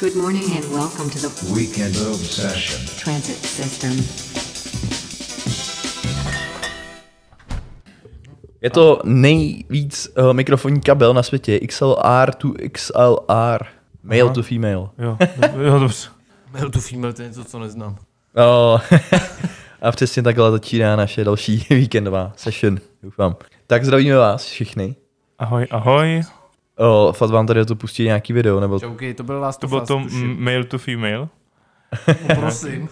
Good morning and welcome to the Weekend Obsession. transit system. Je to nejvíc uh, mikrofonní kabel na světě, XLR to XLR, male Aha. to female. Jo, jo dobře. Mail to female, to je něco, co neznám. Oh, a přesně takhle začíná naše další víkendová session, doufám. Tak zdravíme vás všichni. Ahoj, ahoj. Oh, fakt vám tady to pustí nějaký video, nebo Čauky, to byl Last To bylo to tuším. m- male to female. No, prosím.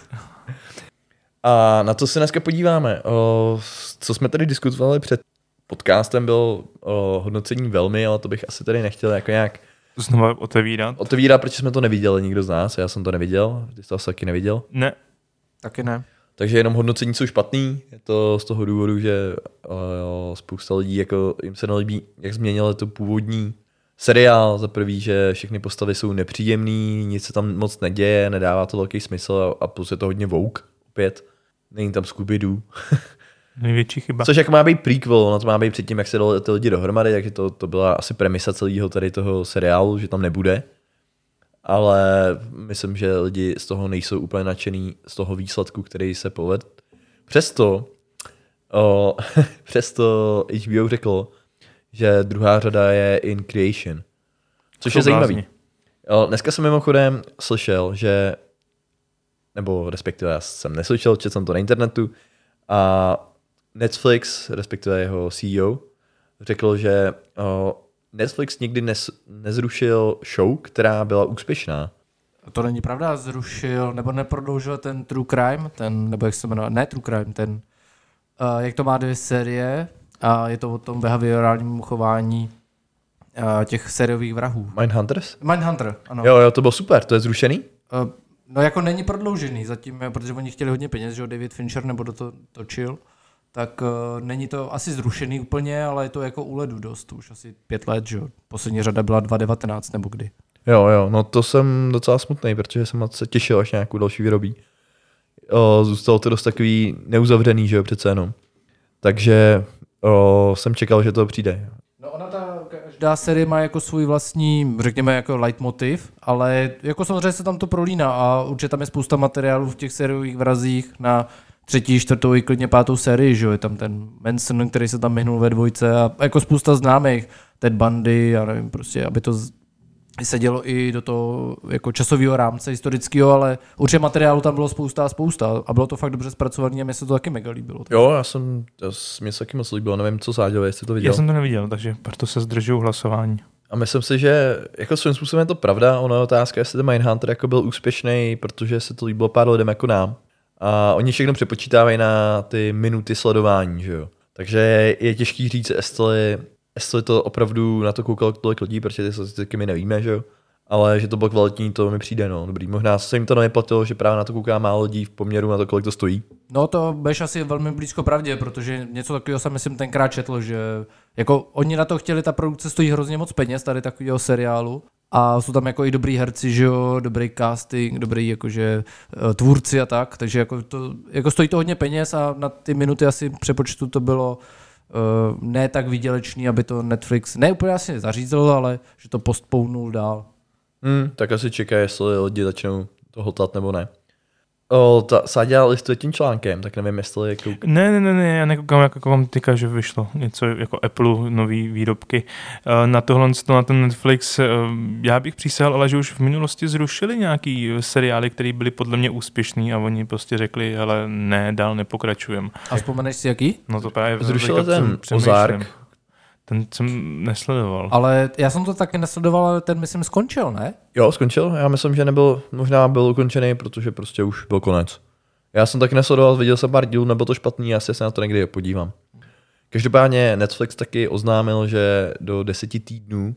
A na to se dneska podíváme. O, co jsme tady diskutovali před podcastem, bylo o, hodnocení velmi, ale to bych asi tady nechtěl jako nějak Znova otevírat. otevírat, protože jsme to neviděli nikdo z nás. Já jsem to neviděl, ty jsi to asi taky neviděl. Ne, Taky ne. Takže jenom hodnocení jsou špatný. Je to z toho důvodu, že o, spousta lidí jako jim se nelíbí, jak změnili to původní seriál. Za prvý, že všechny postavy jsou nepříjemný, nic se tam moc neděje, nedává to velký smysl a, plus je to hodně vouk opět. Není tam Scooby-Doo. největší chyba. Což jako má být prequel, ono to má být předtím, jak se dali ty lidi dohromady, takže to, to byla asi premisa celého tady toho seriálu, že tam nebude. Ale myslím, že lidi z toho nejsou úplně nadšený z toho výsledku, který se poved. Přesto, o, přesto HBO řekl, že druhá řada je in creation. Což Jsou je zajímavý. Dneska jsem mimochodem slyšel, že, nebo respektive já jsem neslyšel, četl jsem to na internetu, a Netflix, respektive jeho CEO, řekl, že Netflix nikdy nes, nezrušil show, která byla úspěšná. To není pravda, zrušil, nebo neprodloužil ten True Crime, ten, nebo jak se jmenuje, ne True Crime, ten, uh, jak to má dvě série, a je to o tom behaviorálním chování uh, těch sériových vrahů. Mindhunters? Mindhunter, ano. Jo, jo, to bylo super, to je zrušený? Uh, no jako není prodloužený zatím, eh, protože oni chtěli hodně peněz, že jo, David Fincher nebo do to točil, tak uh, není to asi zrušený úplně, ale je to jako u ledu dost, už asi pět let, že jo. Poslední řada byla 2019 nebo kdy. Jo, jo, no to jsem docela smutný, protože jsem se těšil, až nějakou další vyrobí. O, zůstalo to dost takový neuzavřený, že jo, přece jenom. Takže o, jsem čekal, že to přijde. No ona ta každá série má jako svůj vlastní, řekněme, jako leitmotiv, ale jako samozřejmě se tam to prolíná a určitě tam je spousta materiálů v těch sériových vrazích na třetí, čtvrtou i klidně pátou sérii, že jo, je tam ten Manson, který se tam myhnul ve dvojce a jako spousta známých, Ted Bundy, já nevím, prostě, aby to sedělo i do toho jako časového rámce historického, ale určitě materiálu tam bylo spousta a spousta a bylo to fakt dobře zpracované a mně se to taky mega líbilo. Jo, já jsem, já, s- mě se taky moc líbilo, nevím, co Sáďo, jestli to viděl. Já jsem to neviděl, takže proto se zdržuju hlasování. A myslím si, že jako svým způsobem je to pravda, ona je otázka, jestli ten Mindhunter jako byl úspěšný, protože se to líbilo pár lidem jako nám. A oni všechno přepočítávají na ty minuty sledování, že jo. Takže je, je těžký říct, jestli, jestli to opravdu na to koukalo tolik lidí, protože ty statistiky my nevíme, že jo. Ale že to bylo kvalitní, to mi přijde, no. Dobrý, možná se jim to neplatilo, že právě na to kouká málo lidí v poměru na to, kolik to stojí. No to budeš asi velmi blízko pravdě, protože něco takového jsem myslím tenkrát četl, že jako oni na to chtěli, ta produkce stojí hrozně moc peněz, tady takového seriálu. A jsou tam jako i dobrý herci, že jo, dobrý casting, dobrý jakože eh, tvůrci a tak, takže jako, to, jako stojí to hodně peněz a na ty minuty asi přepočtu to bylo ne tak výdělečný, aby to Netflix, ne úplně asi zařízl, ale že to postpounul dál. Hmm, tak asi čeká, jestli lidi začnou to hotat nebo ne. O, ta Sáďa listuje tím článkem, tak nevím, jestli je kouk... Ne, ne, ne, ne, já nekoukám, jako koukám teďka, že vyšlo něco jako Apple, nový výrobky. Eh, Na tohle, na ten Netflix, eh, já bych přísahal, ale že už v minulosti zrušili nějaký seriály, které byly podle mě úspěšný a oni prostě řekli, ale ne, dál nepokračujem. A vzpomeneš si jaký? No to právě Zrušil ten. Ozark. Ten jsem nesledoval. Ale já jsem to taky nesledoval, ale ten myslím skončil, ne? Jo, skončil. Já myslím, že nebyl, možná byl ukončený, protože prostě už byl konec. Já jsem taky nesledoval, viděl jsem pár dílů, nebylo to špatný, já se na to někdy podívám. Každopádně Netflix taky oznámil, že do deseti týdnů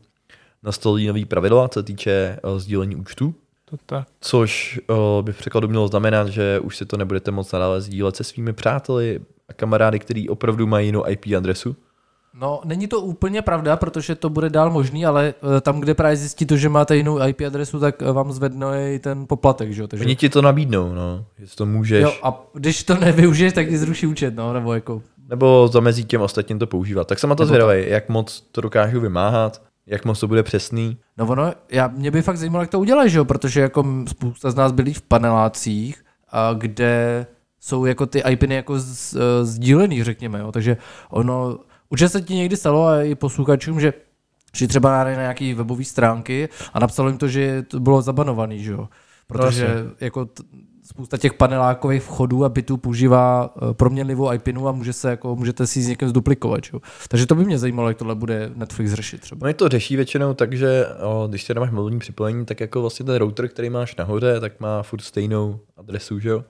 nastolí nový pravidla, co se týče eh, sdílení účtu, To tak. což eh, by v překladu mělo znamenat, že už si to nebudete moc nadále sdílet se svými přáteli a kamarády, kteří opravdu mají jinou IP adresu. No, není to úplně pravda, protože to bude dál možný, ale eh, tam, kde právě zjistí to, že máte jinou IP adresu, tak eh, vám zvedne i ten poplatek, že jo? Takže... Oni ti to nabídnou, no, že to můžeš. Jo, a když to nevyužiješ, tak ti zruší účet, no, nebo jako... Nebo zamezí těm ostatním to používat. Tak jsem na to zvědavý, jak moc to dokážu vymáhat. jak moc to bude přesný. No ono, já, mě by fakt zajímalo, jak to udělají, že jo? protože jako spousta z nás byli v panelácích, a kde jsou jako ty IPiny jako z, eh, sdílený, řekněme, jo? takže ono, určitě se ti někdy stalo a i posluchačům, že šli třeba na nějaké webové stránky a napsalo jim to, že to bylo zabanovaný, že jo? Protože Vlastně. jako t- spousta těch panelákových vchodů a bytů používá eh, proměnlivou IPinu a může se jako, můžete si ji s někým zduplikovat. Že? jo. Takže to by mě zajímalo, jak tohle bude Netflix řešit třeba. Oni to řeší většinou tak, že o, když ty máš mobilní připojení, tak jako vlastně ten router, který máš nahoře, tak má furt stejnou adresu, že jo?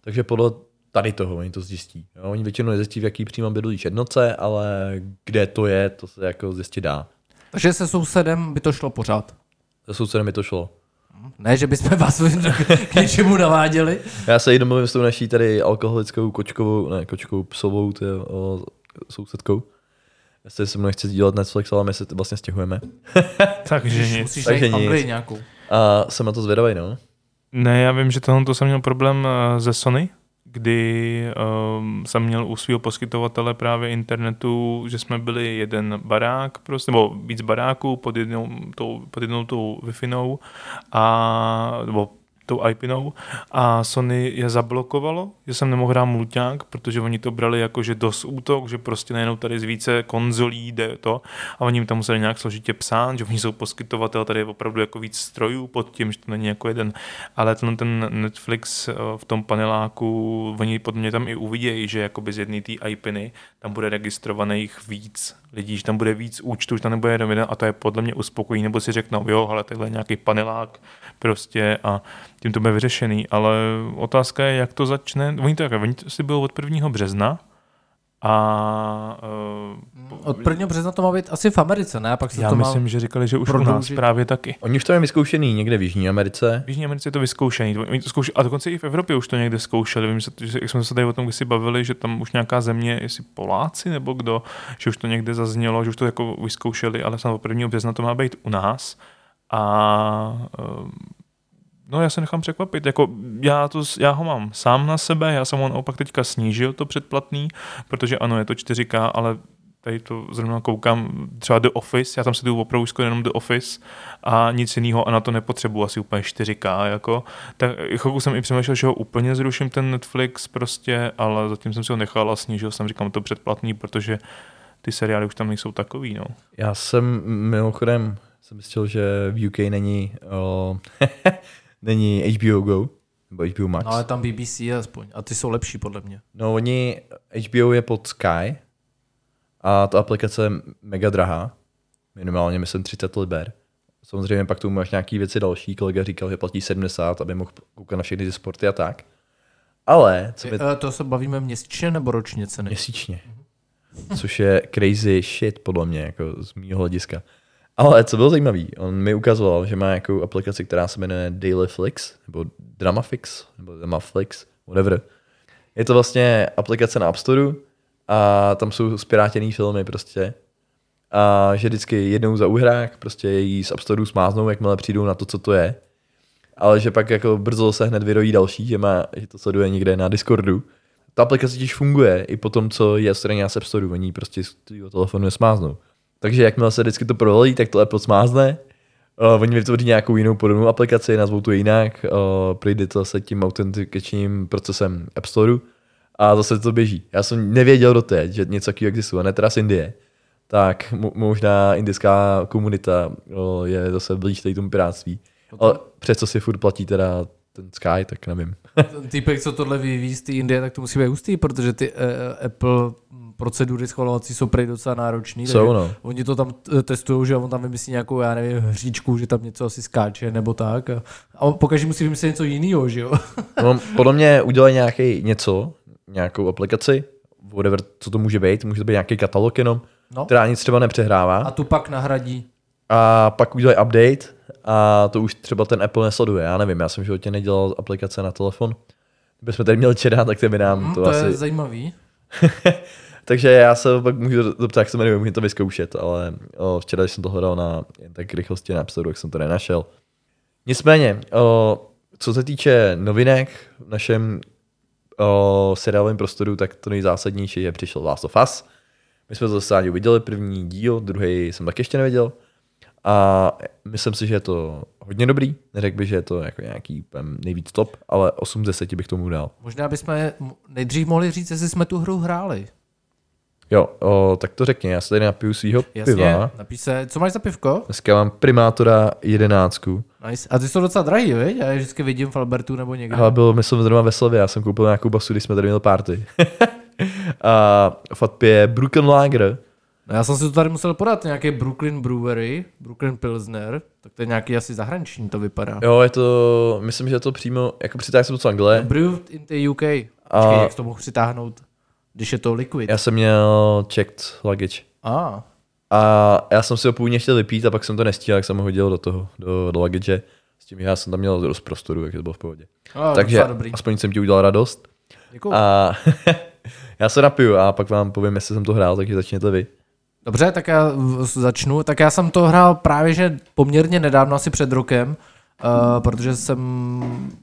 Takže podle tady toho oni to zjistí. Jo? Oni většinou nezjistí, v jaký přímo bydlíš jednotce, ale kde to je, to se jako zjistit dá. Takže se sousedem by to šlo pořád. Za sousedem mi to šlo. Ne, že bychom vás k něčemu naváděli. Já se jen domluvím s tou naší tady alkoholickou kočkovou, ne, kočkou psovou ty, o, sousedkou. Jestli se mnou chce dílet Netflix, ale my se t- vlastně stěhujeme. Takže nic. Musíš Takže nic. nějakou. A jsem na to zvědavý, no. Ne, já vím, že tohle to jsem měl problém eh, ze Sony, kdy um, jsem měl u svého poskytovatele právě internetu, že jsme byli jeden barák, prostě, nebo víc baráků pod jednou tou, pod jednou tou wi a nebo tou IPinou a Sony je zablokovalo, že jsem nemohl hrát mulťák, protože oni to brali jako, že dos útok, že prostě najednou tady z více konzolí jde to a oni jim tam museli nějak složitě psát, že oni jsou poskytovatel, tady je opravdu jako víc strojů pod tím, že to není jako jeden, ale ten, ten Netflix eh, v tom paneláku, oni pod mě tam i uvidějí, že jakoby z jedné té IPiny tam bude registrovaných víc lidí, že tam bude víc účtů, že tam nebude jeden a to je podle mě uspokojí, nebo si řeknou, jo, ale takhle nějaký panelák prostě a tím to bude vyřešený, ale otázka je, jak to začne. Oni to oni to asi bylo od 1. března a uh, Od 1. března to má být asi v Americe, ne? A pak se já to myslím, má... že říkali, že už u nás prodloužit. právě taky. Oni už to mají vyzkoušený někde v Jižní Americe. V Jižní Americe je to vyzkoušený. Oni to zkoušeli, a dokonce i v Evropě už to někde zkoušeli. Vím, že, že jak jsme se tady o tom kdysi bavili, že tam už nějaká země, jestli Poláci nebo kdo, že už to někde zaznělo, že už to jako vyzkoušeli, ale snad od 1. března to má být u nás. A ehm, No já se nechám překvapit, jako já, to, já ho mám sám na sebe, já jsem ho naopak teďka snížil to předplatný, protože ano, je to 4K, ale tady to zrovna koukám třeba do Office, já tam se jdu opravdu skoro jenom do Office a nic jiného a na to nepotřebuji asi úplně 4K, jako. Tak chvilku jsem i přemýšlel, že ho úplně zruším ten Netflix prostě, ale zatím jsem si ho nechal a snížil jsem, říkám, to předplatný, protože ty seriály už tam nejsou takový, no. Já jsem mimochodem jsem zjistil, že v UK není, o, není HBO Go, nebo HBO Max. No ale tam BBC je aspoň. A ty jsou lepší podle mě. No oni, HBO je pod Sky a ta aplikace je mega drahá, minimálně myslím 30 liber. Samozřejmě pak tu máš nějaký věci další, kolega říkal, že platí 70, aby mohl koukat na všechny ty sporty a tak. Ale, co mi E, to se bavíme měsíčně nebo ročně ceny? měsíčně, což je crazy shit podle mě, jako z mýho hlediska. Ale co bylo zajímavé, on mi ukazoval, že má nějakou aplikaci, která se jmenuje Dailyflix, nebo Dramafix, nebo Dramaflix, whatever. Je to vlastně aplikace na App Store a tam jsou spirátěný filmy prostě. A že vždycky jednou za uhrák prostě jí z App Store smáznou, jakmile přijdou na to, co to je. Ale že pak jako brzo se hned vyrojí další, že, má, že to sleduje někde na Discordu. Ta aplikace totiž funguje i po tom, co je straně z App Store, oni prostě z telefonu nesmáznou. Takže jakmile se vždycky to provalí, tak to Apple smázne, Uh, oni vytvoří nějakou jinou podobnou aplikaci, nazvou to jinak, uh, projde to se tím autentikačním procesem App Store a zase to běží. Já jsem nevěděl doteď, že něco takového existuje, ne teda z Indie. Tak mo- možná indická komunita uh, je zase blíž tady tomu pirátství. Ale přesto si furt platí teda ten Sky, tak nevím. Ten týpek, co tohle vyvíjí z té Indie, tak to musí být hustý, protože ty uh, Apple procedury schvalovací jsou prej docela náročný. Jsou, no. Oni to tam testují, že on tam vymyslí nějakou, já nevím, hříčku, že tam něco asi skáče nebo tak. A, a pokaždé musí vymyslet něco jiného, že jo? No, podle mě udělají nějaký něco, nějakou aplikaci, whatever, co to může být, může to být nějaký katalog jenom, No. která nic třeba nepřehrává. A tu pak nahradí. a pak udělají update a to už třeba ten Apple nesleduje. Já nevím, já jsem v životě nedělal aplikace na telefon. Kdybychom tady měli čerá, tak ten by nám Hm, to, to asi... je zajímavý. Takže já se pak můžu doptat, jak se jmenuje, můžu to vyzkoušet, ale o, včera, když jsem to hledal na jen tak rychlosti na App Store, tak jsem to nenašel. Nicméně, o, co se týče novinek v našem o, seriálovém prostoru, tak to nejzásadnější je přišel Last of Us. My jsme to zase ani viděli, první díl, druhý jsem tak ještě neviděl. A myslím si, že je to hodně dobrý. Neřekl bych, že je to jako nějaký nejvíc top, ale 8 z 10 bych tomu dal. Možná bychom nejdřív mohli říct, jestli jsme tu hru hráli. Jo, o, tak to řekni, já se tady napiju svýho Jasně, piva. napíš se, co máš za pivko? Dneska mám primátora jedenáctku. Nice. A ty jsou docela drahý, viď? Já je vždycky vidím v Albertu nebo někde. Ale bylo, myslím, zrovna ve Slavě, já jsem koupil nějakou basu, když jsme tady měli party. a fakt pije Brooklyn Lager. No já jsem si to tady musel podat, nějaký Brooklyn Brewery, Brooklyn Pilsner, tak to je nějaký asi zahraniční to vypadá. Jo, je to, myslím, že je to přímo, jako přitáhl jsem to z Anglie. Brewed in the UK. Počkej, A- jak to mohu přitáhnout, když je to liquid? Já jsem měl checked luggage. A, A já jsem si ho původně chtěl vypít a pak jsem to nestíhal, tak jsem ho hodil do toho, do, do luggage. S tím, že já jsem tam měl dost prostoru, takže to bylo v pohodě. a takže dobrý. aspoň jsem ti udělal radost. Děkuju. A já se napiju a pak vám povím, jestli jsem to hrál, takže začněte vy. Dobře, tak já začnu. Tak já jsem to hrál právě, že poměrně nedávno, asi před rokem, uh, protože jsem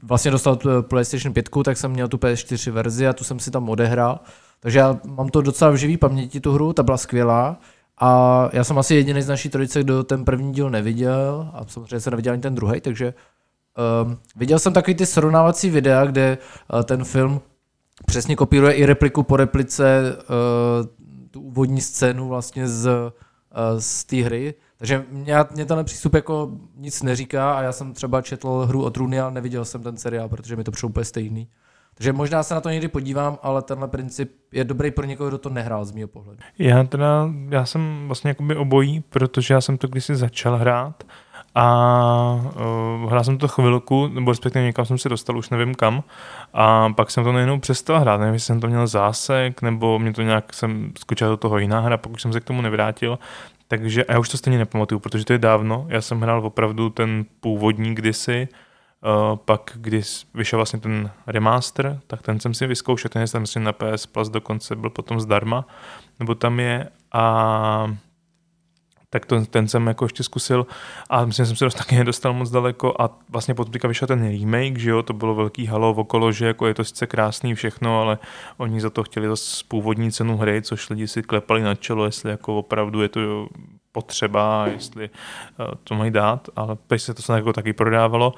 vlastně dostal tu PlayStation 5, tak jsem měl tu PS4 verzi a tu jsem si tam odehrál. Takže já mám to docela v živý paměti, tu hru, ta byla skvělá. A já jsem asi jediný z naší trojice, kdo ten první díl neviděl a samozřejmě jsem neviděl ani ten druhý, takže um, viděl jsem takový ty srovnávací videa, kde uh, ten film přesně kopíruje i repliku po replice uh, tu úvodní scénu vlastně z, uh, z té hry. Takže mě, mě tenhle přístup jako nic neříká a já jsem třeba četl hru o trůny a neviděl jsem ten seriál, protože mi to přišlo úplně stejný. Takže možná se na to někdy podívám, ale tenhle princip je dobrý pro někoho, kdo to nehrál z mého pohledu. Já teda, já jsem vlastně jakoby obojí, protože já jsem to kdysi začal hrát a uh, hrál jsem to chvilku, nebo respektive někam jsem se dostal, už nevím kam, a pak jsem to najednou přestal hrát, nevím, jestli jsem to měl zásek, nebo mě to nějak, jsem skočil do toho jiná hra, pokud jsem se k tomu nevrátil, takže, a já už to stejně nepamatuju, protože to je dávno, já jsem hrál opravdu ten původní kdysi, Uh, pak, když vyšel vlastně ten remaster, tak ten jsem si vyzkoušel, ten jsem myslím na PS Plus dokonce byl potom zdarma, nebo tam je. A tak to, ten jsem jako ještě zkusil a myslím, že jsem se dost taky nedostal moc daleko a vlastně potom teďka vyšel ten remake, že jo, to bylo velký halo okolo, že jako je to sice krásný všechno, ale oni za to chtěli zase původní cenu hry, což lidi si klepali na čelo, jestli jako opravdu je to potřeba, jestli uh, to mají dát, ale teď se to snad jako taky prodávalo,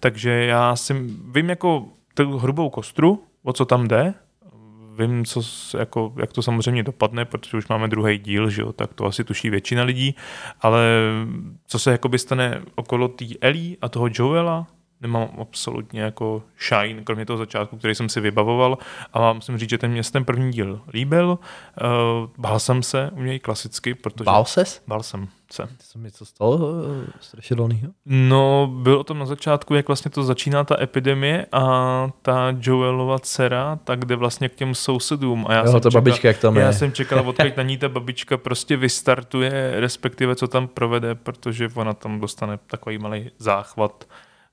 takže já si vím jako tu hrubou kostru, o co tam jde, vím, co, jako, jak to samozřejmě dopadne, protože už máme druhý díl, že jo, tak to asi tuší většina lidí, ale co se jakoby stane okolo té Ellie a toho Joela, nemám absolutně jako shine, kromě toho začátku, který jsem si vybavoval a mám musím říct, že ten mě ten první díl líbil, uh, bál jsem se u něj klasicky, protože... Bál ses? Bál jsem se. To se mi co stalo eh, strašidelnýho? No, bylo o tom na začátku, jak vlastně to začíná ta epidemie a ta Joelova dcera, tak jde vlastně k těm sousedům. A já Jo, jsem ta babička, jak tam já je. jsem čekal, odkud na ní ta babička prostě vystartuje, respektive co tam provede, protože ona tam dostane takový malý záchvat,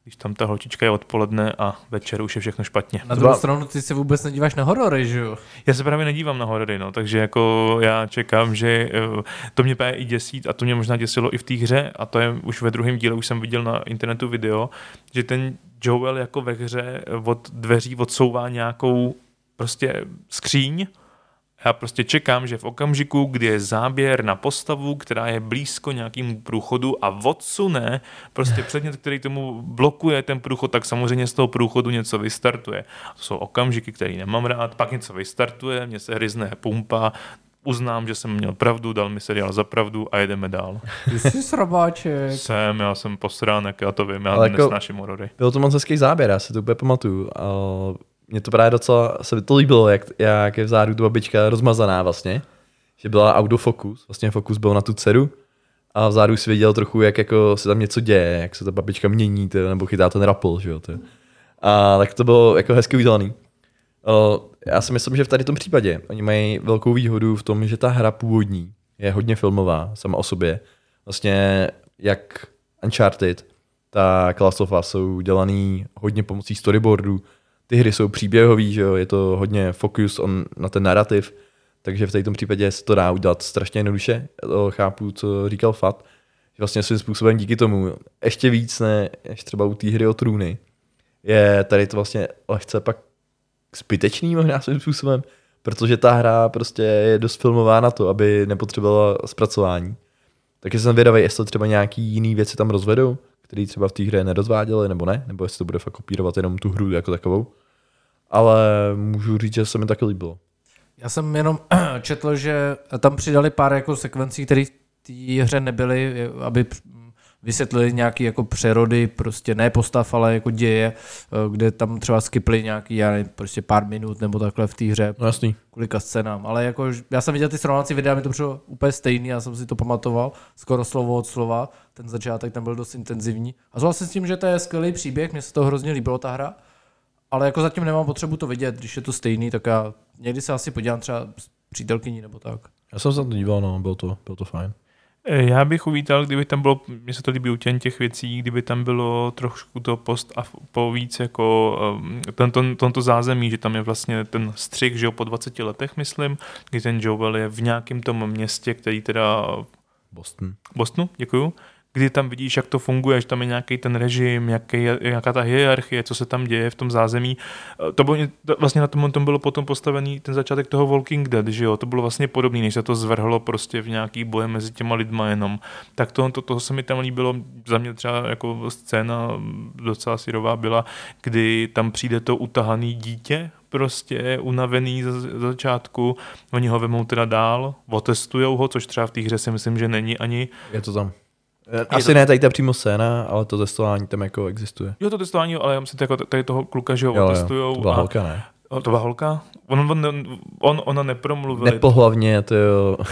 když tam ta holčička je odpoledne a večer už je všechno špatně. Na druhou stranu ty se vůbec nedíváš na horory, že jo? Já se právě nedívám na horory, no, takže jako já čekám, že eh, to mě právě i děsí a to mě možná děsilo i v té hře a to je už ve druhém díle, už jsem viděl na internetu video, že ten Joel jako ve hře od dveří odsouvá nějakou prostě skříň já prostě čekám, že v okamžiku, kdy je záběr na postavu, která je blízko nějakému průchodu a odsune prostě předmět, který tomu blokuje ten průchod, tak samozřejmě z toho průchodu něco vystartuje. To jsou okamžiky, které nemám rád, pak něco vystartuje, mě se hryzne pumpa, uznám, že jsem měl pravdu, dal mi seriál za pravdu a jedeme dál. Ty jsi srabáček. Jsem, já jsem posránek, já to vím, já Ale jako... jako- nesnáším horory. Byl to moc hezký záběr, já si to úplně pamatuju. A mně to právě docela se to líbilo, jak, jak je vzadu tu babička rozmazaná vlastně. Že byla autofokus, vlastně fokus byl na tu dceru. A vzadu si viděl trochu, jak jako se tam něco děje, jak se ta babička mění, tyjo, nebo chytá ten rapol, že jo. tyjo. A tak to bylo jako hezky udělaný. Já si myslím, že v tady tom případě oni mají velkou výhodu v tom, že ta hra původní je hodně filmová sama o sobě. Vlastně jak Uncharted, tak Last of Us jsou dělaný hodně pomocí storyboardu. Ty hry jsou příběhový, že jo? je to hodně focus on, na ten narrativ, takže v tom případě se to dá udělat strašně jednoduše. To chápu, co říkal Fat, že vlastně svým způsobem díky tomu ještě víc ne, než třeba u té hry o trůny, je tady to vlastně lehce pak zbytečný možná svým způsobem, protože ta hra prostě je dost filmová na to, aby nepotřebovala zpracování. Tak jsem zvědavý, jestli třeba nějaký jiný věci tam rozvedou, který třeba v té hře nerozváděli, nebo ne, nebo jestli to bude fakt kopírovat jenom tu hru jako takovou. Ale můžu říct, že se mi taky líbilo. Já jsem jenom četl, že tam přidali pár jako sekvencí, které v té hře nebyly, aby vysvětlili nějaké jako přerody, prostě ne postav, ale jako děje, eh, kde tam třeba skipli nějaký, já nevím, prostě pár minut nebo takhle v té hře, No jasný. kolika scénám. Ale jako, já jsem viděl ty srovnávací videa, mi to přišlo úplně stejný, já jsem si to pamatoval, skoro slovo od slova, ten začátek tam byl dost intenzivní. A souhlasím s tím, že to je skvělý příběh, mně se to hrozně líbilo, ta hra, ale jako zatím nemám potřebu to vidět, když je to stejný, tak já někdy se asi podívám třeba s přítelkyní nebo tak. Já jsem se na to díval, no, bylo to, bylo to fajn. Eh, Já bych uvítal, kdyby tam bylo, mně se to líbí u těch věcí, kdyby tam bylo trošku to post a po víc jako um, tento, tomto zázemí, že tam je vlastně ten střih, že jo, po 20 letech, myslím, kdy ten Joel je v nějakém tom městě, který teda Boston. Bostonu, děkuju, kdy tam vidíš, jak to funguje, že tam je nějaký ten režim, jaký, jaká ta hierarchie, co se tam děje v tom zázemí. Eh, To bylo, vlastně na tom, tom bylo potom postavený ten začátek toho Walking Dead, že jo, to bylo vlastně podobné, než se to zvrhlo prostě v nějaký boje mezi těma lidma jenom. Tak to, to, toho se mi tam líbilo, za mě třeba jako scéna docela syrová byla, kdy tam přijde to utahaný dítě, prostě unavený za začátku, oni ho vemou teda dál, otestujou ho, což třeba v té hře si myslím, že není ani, Je to tam. Asi ne tady ta přímo scéna, ale to testování tam jako existuje. Jo, to testování, ale já myslím, jako tady toho kluka, že ho Jo, jo, testujou. to byla a, holka, ne? O, to byla holka? On, on, on, ona nepromluvila. Nepohlavně, to jo.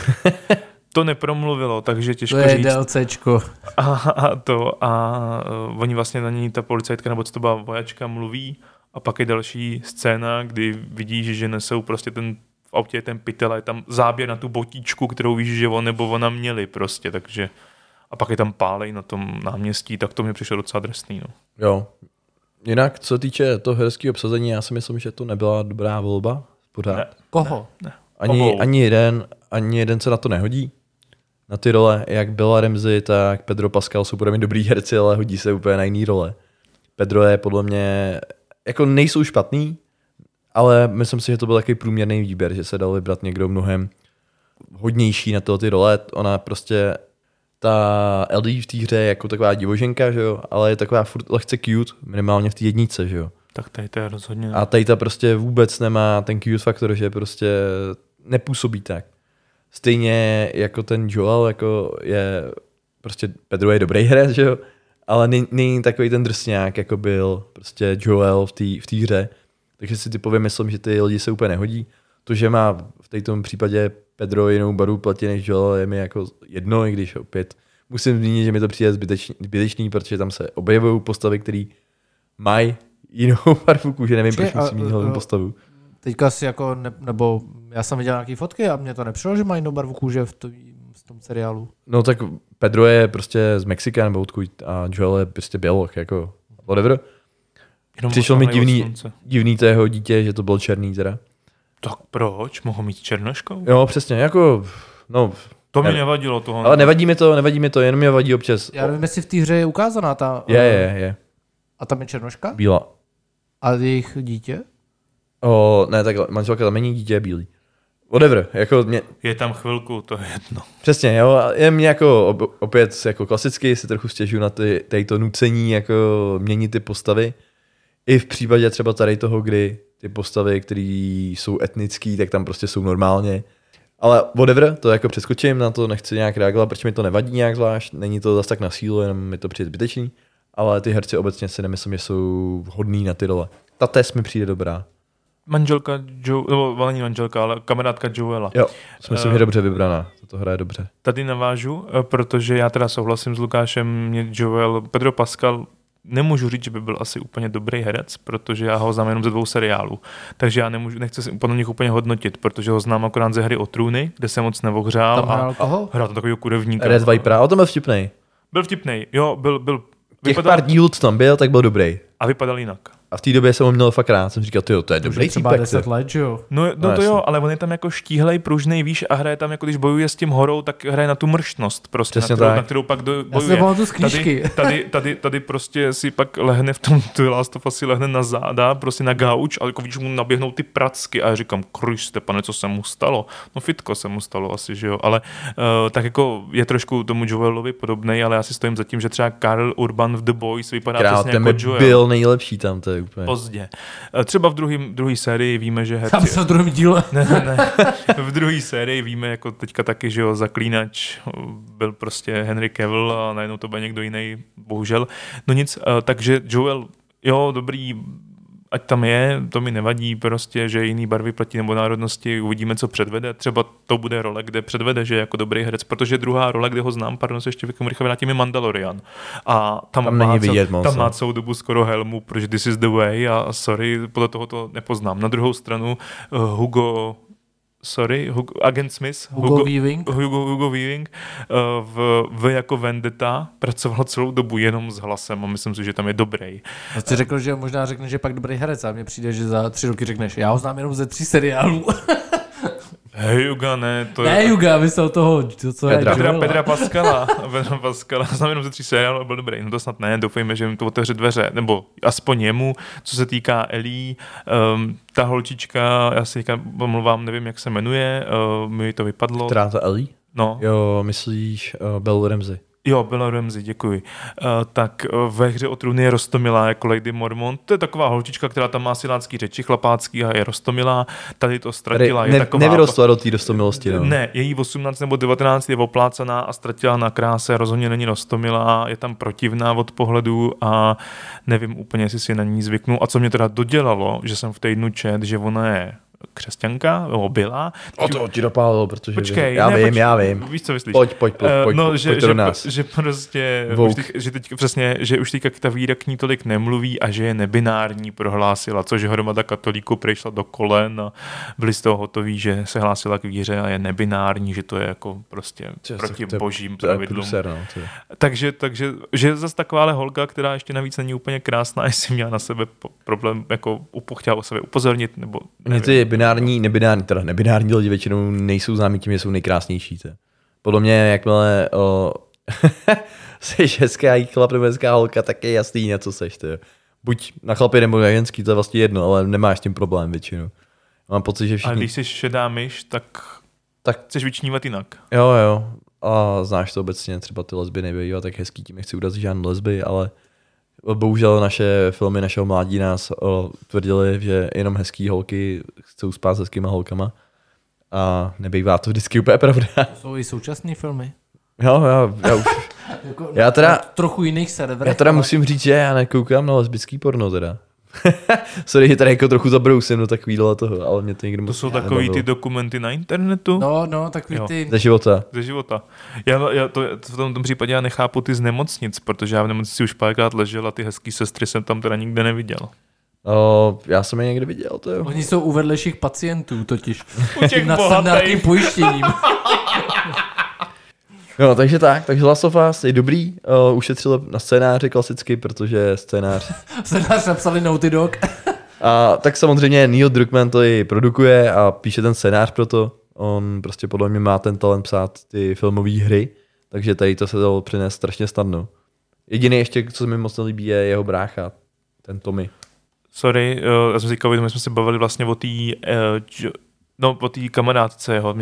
To nepromluvilo, takže To těžko je říct. DLCčko. A, a to, a uh, oni vlastně na ní, ta policajtka, nebo co to byla vojačka, mluví a pak je další scéna, kdy vidíš, že nesou prostě ten v autě je ten pytel a je tam záběr na tu botičku, kterou víš, že on nebo ona měli prostě, takže a pak je tam pálej na tom náměstí, tak to mi přišlo docela drsný, no. Jo. Jinak, co týče toho herského obsazení, já si myslím, že to nebyla dobrá volba. Pořád. Ne. Koho? Ani, Obou. ani, jeden, ani jeden se na to nehodí. Na ty role, jak byla Ramsey, tak Pedro Pascal jsou podle mě dobrý herci, ale hodí se úplně na jiný role. Pedro je podle mě, jako nejsou špatný, ale myslím si, že to byl takový průměrný výběr, že se dal vybrat někdo mnohem hodnější na tyhle ty role. Ona prostě, ta Ellie v té hře je jako taková divoženka, že jo, ale je taková furt lehce cute, minimálně v té jednice, že jo. Tak tady to je rozhodně. A tady ta prostě vůbec nemá ten cute faktor, že prostě nepůsobí tak. Stejně jako ten Joel, jako je, prostě Pedro je dobrý herec, že jo, ale není, takový ten drsňák, jako byl prostě Joel v té v hře. Takže si typově myslím, že ty lidi se úplně nehodí. To, že má v této případě Pedro jinou barvu platí než Joel, je mi jako jedno, i když opět musím zmínit, že mi to přijde zbytečný, zbytečný protože tam se objevují postavy, které mají jinou barvu kůže, nevím, Počkej, proč musím a- mít hlavní a- postavu. Teďka si jako, ne, nebo já jsem viděl nějaké fotky a mě to nepřišlo, že mají jinou barvu kůže v, to, v tom seriálu. No tak Pedro je prostě z Mexika nebo odkud a Joel je prostě běloch, jako whatever. Jenom Přišlo mi divný, divný to jeho dítě, že to byl černý teda. Tak proč? Mohl mít černoškou? Jo, přesně, jako, no, To mi Ne- nevadilo toho. ale nevadí mi to, nevadí mi to, jenom mě vadí občas. Já nevím, jestli v té hře je ukázaná ta... Je, eh, je, je, A tam je černoška? bílá. A jejich dítě? O, ne, tak manželka tam není, dítě je bílý. Whatever, jako mě, Je tam chvilku, to je jedno. Přesně, jo, a je mě jako op- opět jako klasicky si trochu stěžuju na ty, tady to nucení jako měnit ty postavy. I v případě třeba tady toho, kdy ty postavy, které jsou etnický, tak tam prostě jsou normálně. Ale whatever, to jako přeskočím, na to nechci nějak reagovat, protože mi to nevadí nějak zvlášť, není to zase tak na sílu, jenom mi to přijde zbytečný. Ale ty herci obecně si nemyslím, že jsou vhodný na ty role. Ta test mi přijde dobrá. Manželka Joe, nebo není manželka, ale kamarádka Joela. Jo, si myslím, Eh. že je dobře vybraná. To hraje dobře. Tady navážu, eh, protože já teda souhlasím s Lukášem, mě Joel, Pedro Pascal, nemůžu říct, že by byl asi úplně dobrý herec, protože já ho znám jenom ze dvou seriálů. Takže já nemůžu, nechci si podle nich úplně hodnotit, protože ho znám akorát ze hry o trůny, kde jsem moc neohřál Tam a hrál koho? hrál to takového kurevníka. Red Viper, ale to byl vtipnej. Byl vtipnej, jo, byl, byl Těch vypadal, pár dílů, co tam byl, tak byl dobrý. a vypadal jinak. A v té době jsem ho měl fakt rád. Jsem říkal, ty to je dobrý třeba týpek. 10 ty. let, že jo? No, no, No, to jo, ale on je tam jako štíhlej, pružnej, víš, a hraje tam, jako když bojuje s tím horou, tak hraje na tu mrštnost, prostě, na kterou, tak. na kterou pak do, Já bojuje. pamatuju z knížky. Tady, tady, tady, tady, prostě si pak lehne v tom The Last of Us si lehne na záda, prostě na gauč, ale jako víš, mu naběhnou ty pracky a já říkám, Kriste, pane, co se mu stalo? No fitko se mu stalo asi, že jo, ale uh, tak jako je trošku tomu Joelovi podobný, ale já si stojím za tím, že třeba Karl Urban v The Boys vypadá Král, přesně jako Joel. byl nejlepší tam, to je úplně. Pozdě. Eh, Třeba v druhé druhý sérii víme, že Tam herci... se v druhém díle. Ne, ne, ne. V druhé sérii víme, jako teďka taky, že jo, zaklínač byl prostě Henry Cavill a najednou to byl někdo jiný, bohužel. No nic, eh, takže Joel, jo, dobrý, ať tam je, to mi nevadí prostě, že jiný barvy platí nebo národnosti, uvidíme, co předvede. Třeba to bude role, kde předvede, že je jako dobrý herec, protože druhá role, kde ho znám, pardon, se ještě rychle vrátím, je Mandalorian. A tam, Tam má, není cel- vidět moc, tam má no. celou dobu skoro helmu, protože this is the way a sorry, podle toho to nepoznám. Na druhou stranu uh, Hugo sorry, Hugo, Agent Smith, Hugo Weaving. Hugo, Hugo Weaving uh, v, v jako Vendetta pracoval celou dobu jenom s hlasem a myslím si, že tam je dobrý. A jsi řekl, že možná řekneš, že je pak dobrý herec a mně přijde, že za tři roky řekneš, já ho znám jenom ze tří seriálů. Hej, Juga, ne, to je... ne, Juga, myslel toho, to, co Pedra. je Pedra, Joela. Pedra Pascala, Pedra Pascala, znám jenom ze tří seriálů, ale byl dobrý. No to snad ne, doufejme, že jim to otevře dveře, nebo aspoň jemu, co se týká Ellie, um, ta holčička, já si teďka omlouvám, nevím, jak se jmenuje, uh, mi to vypadlo. Která to Ellie? No, Jo, myslíš uh, Bell Ramsey. Jo, Bella Ramsey, děkuji. Uh, tak uh, ve hře o trůny je rostomilá jako Lady Mormont. To je taková holčička, která tam má silácký řeči chlapácký a je rostomilá. Tady to Tady ztratila. je ne, taková, nevyrostla do té dostomilosti, no. Ne, její 18 nebo 19 je oplácaná a ztratila na kráse, rozhodně není rostomilá, je tam protivná od pohledu a nevím úplně, jestli si na ní zvyknu. A co mě teda dodělalo, že jsem v týdnu čet, že ona je křesťanka, nebo byla. O to ti dopálilo, protože Počkej, já ne, vím, počkej, já vím. Víš, co myslíš? Pojď, pojď, pojď, Eh, pojď, no, pojď, že, pojď že, do nás. že prostě, Vouk. už teď, že teď přesně, že už teďka ta víra k ní tolik nemluví a že je nebinární prohlásila, což hromada katolíků přišla do kolen a byli z toho hotoví, že se hlásila k víře a je nebinární, že to je jako prostě Tyjo, proti to je- božím To je pravidlům. průser, no. to je. Takže, takže, že zase takováhle holka, která ještě navíc není úplně krásná, jestli měla na sebe problém, jako upo, chtěla o sebe upozornit, nebo nevím. ty binární, nebinární, teda nebinární lidi většinou nejsou známí tím, že jsou nejkrásnější. To. Podle mě, jakmile o, jsi hezká chlap nebo hezká holka, tak je jasný, na co seš. Ty. Buď na chlapě nebo na ženský, to je vlastně jedno, ale nemáš s tím problém většinou. Mám pocit, že všichni... když jsi šedá myš, tak, Tak- chceš vyčnívat jinak. Jo, jo. A znáš to obecně, třeba ty lesby nebývají tak hezký, tím nechci urazit žádné lesby, ale bohužel naše filmy našeho mládí nás o, tvrdili, že jenom hezký holky chcou spát s hezkýma holkama. A nebývá to vždycky úplně pravda. To jsou i současné filmy. Jo, já, já, už, Jako Já teda- trochu jiných serverech. já teda ale- musím říct, že já nekoukám na lesbický porno teda. Sorry, že tady jako trochu zabrousím do takovýhle toho, ale mě to nikdy To jsou takový ty dokumenty na internetu. No, no, takový Jo. ty... Ze života. ze života. Já, já to, v tom, tom případě já nechápu ty z nemocnic, protože já v nemocnici už párkrát ležel a ty hezký sestry jsem tam teda nikde neviděl. O, já jsem je někdy viděl, to jo. Oni jsou u vedlejších pacientů totiž. U těch Tím nadstandardním bohatých. pojištěním. No, takže tak, takže Last of Us je dobrý, uh, ušetřil na scénáři klasicky, protože scénář. Se nás napsali Naughty Dog. A tak samozřejmě Neil Druckmann to i produkuje a píše ten scénář pro to. On prostě podle mě má ten talent psát ty filmové hry, takže tady to se dalo přinést strašně snadno. Jediný ještě, co se mi moc nelíbí, je jeho brácha, ten Tommy. Sorry, uh, já jsem si říkal, my jsme se bavili vlastně o té uh, no, o té kamarádce jeho,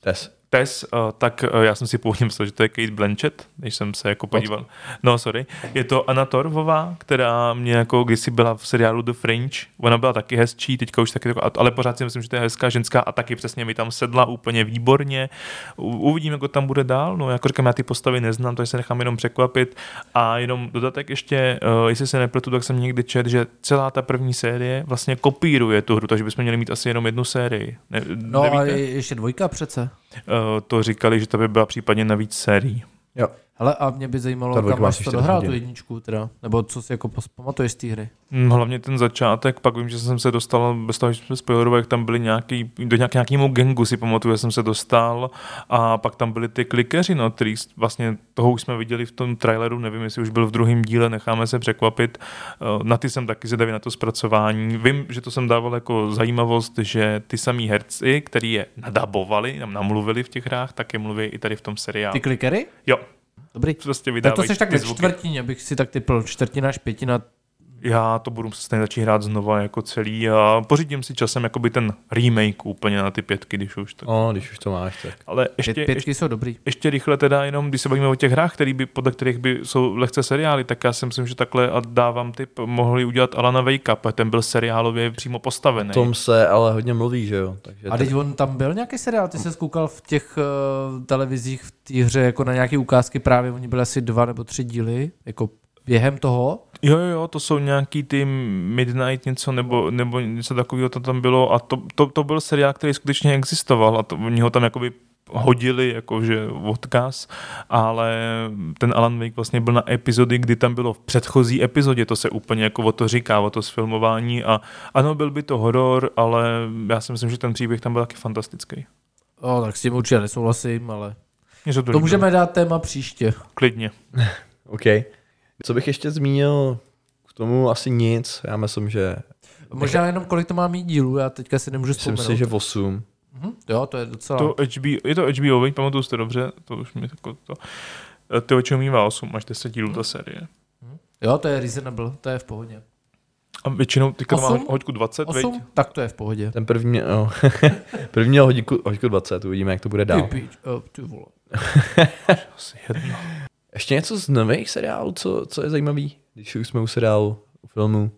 Tess. Tess, uh, tak uh, já jsem si původně myslel, že to je Kate Blanchett, když jsem se jako podíval. No, sorry. Je to Anna Torvová, která mě jako kdysi byla v seriálu The Fringe. Ona byla taky hezčí, teďka už taky, ale pořád si myslím, že to je hezká ženská a taky přesně mi tam sedla úplně výborně. U, uvidíme, jak to tam bude dál. No, jako říkám, já ty postavy neznám, takže se nechám jenom překvapit. A jenom dodatek ještě, uh, jestli se nepletu, tak jsem někdy čet, že celá ta první série vlastně kopíruje tu hru, takže bychom měli mít asi jenom jednu sérii. Ne, No a nevíte? je- ještě dvojka přece. Uh, to říkali, že to by byla případně navíc sérií. Jo. Ale a mě by zajímalo, kam má máš to dohrál tu jedničku teda, nebo co si jako pamatuješ z té hry. Hm, Hlavně ten začátek, pak vím, že jsem se dostal, bez toho, že jsme spoilerovali, jak tam byli nějaký, do nějak, nějakému gengu si pamatuju, že jsem se dostal a pak tam byli ty klikeři, no, který vlastně toho už jsme viděli v tom traileru, nevím, jestli už byl v druhém díle, necháme se překvapit. Eh, Na ty jsem taky zvědavý na to zpracování. Vím, že to jsem dával jako zajímavost, že ty samý herci, který je nadabovali, nam namluvili v těch hrách, tak je mluví i tady v tom seriálu. Ty klikery? Jo, Dobrý. prostě Tak to seš tak ve čtvrtině, abych si tak typl čtvrtina až pětina. Já to budu se stejně začít hrát znova jako celý a pořídím si časem jakoby ten remake úplně na ty pětky, když už tak. No, když už to máš, tak. Ale Pět, ještě, ještě, pětky jsou dobrý. ještě rychle teda jenom, když se bavíme o těch hrách, který by, podle kterých by jsou lehce seriály, tak já si myslím, že takhle a dávám tip, mohli udělat Alana Wake Up, ten byl seriálově přímo postavený. O tom se ale hodně mluví, že jo. Takže A teď on tam byl nějaký seriál, ty se koukal v těch uh, televizích v té hře jako na nějaké ukázky právě, oni byly asi dva nebo tři díly, jako během toho. Jo, jo, jo, to jsou nějaký ty Midnight něco nebo, nebo něco takového to tam bylo a to, to, to byl seriál, který skutečně existoval a to, oni ho tam jakoby hodili jakože odkaz, ale ten Alan Wake vlastně byl na epizody, kdy tam bylo v předchozí epizodě, to se úplně jako o to říká, o to sfilmování a ano, byl by to horor, ale já si myslím, že ten příběh tam byl taky fantastický. O, tak s tím určitě nesouhlasím, ale to, to můžeme dát téma příště. Klidně. OK. Co bych ještě zmínil, k tomu asi nic. Já myslím, že Možná jenom kolik to má mít dílů, já teďka si nemůžu myslím vzpomenout. si, že 8. Mhm, jo, to je docela... To HBO, je to HBO, veď, pamatuju si to dobře, to už mi jako to, ty oči mývá 8 až 10 dílů ta série. Jo, to je reasonable, to je v pohodě. A většinou teďka to má hoďku 20, veď? 8? Tak to je v pohodě. Ten první, no, první měl hodinku, hodinku 20, uvidíme, jak to bude Ty, dál. píč, oh, ty vole. Asi jedno. Ještě něco z nových seriálů, co, co je zajímavý, když už jsme u seriálu, u filmu.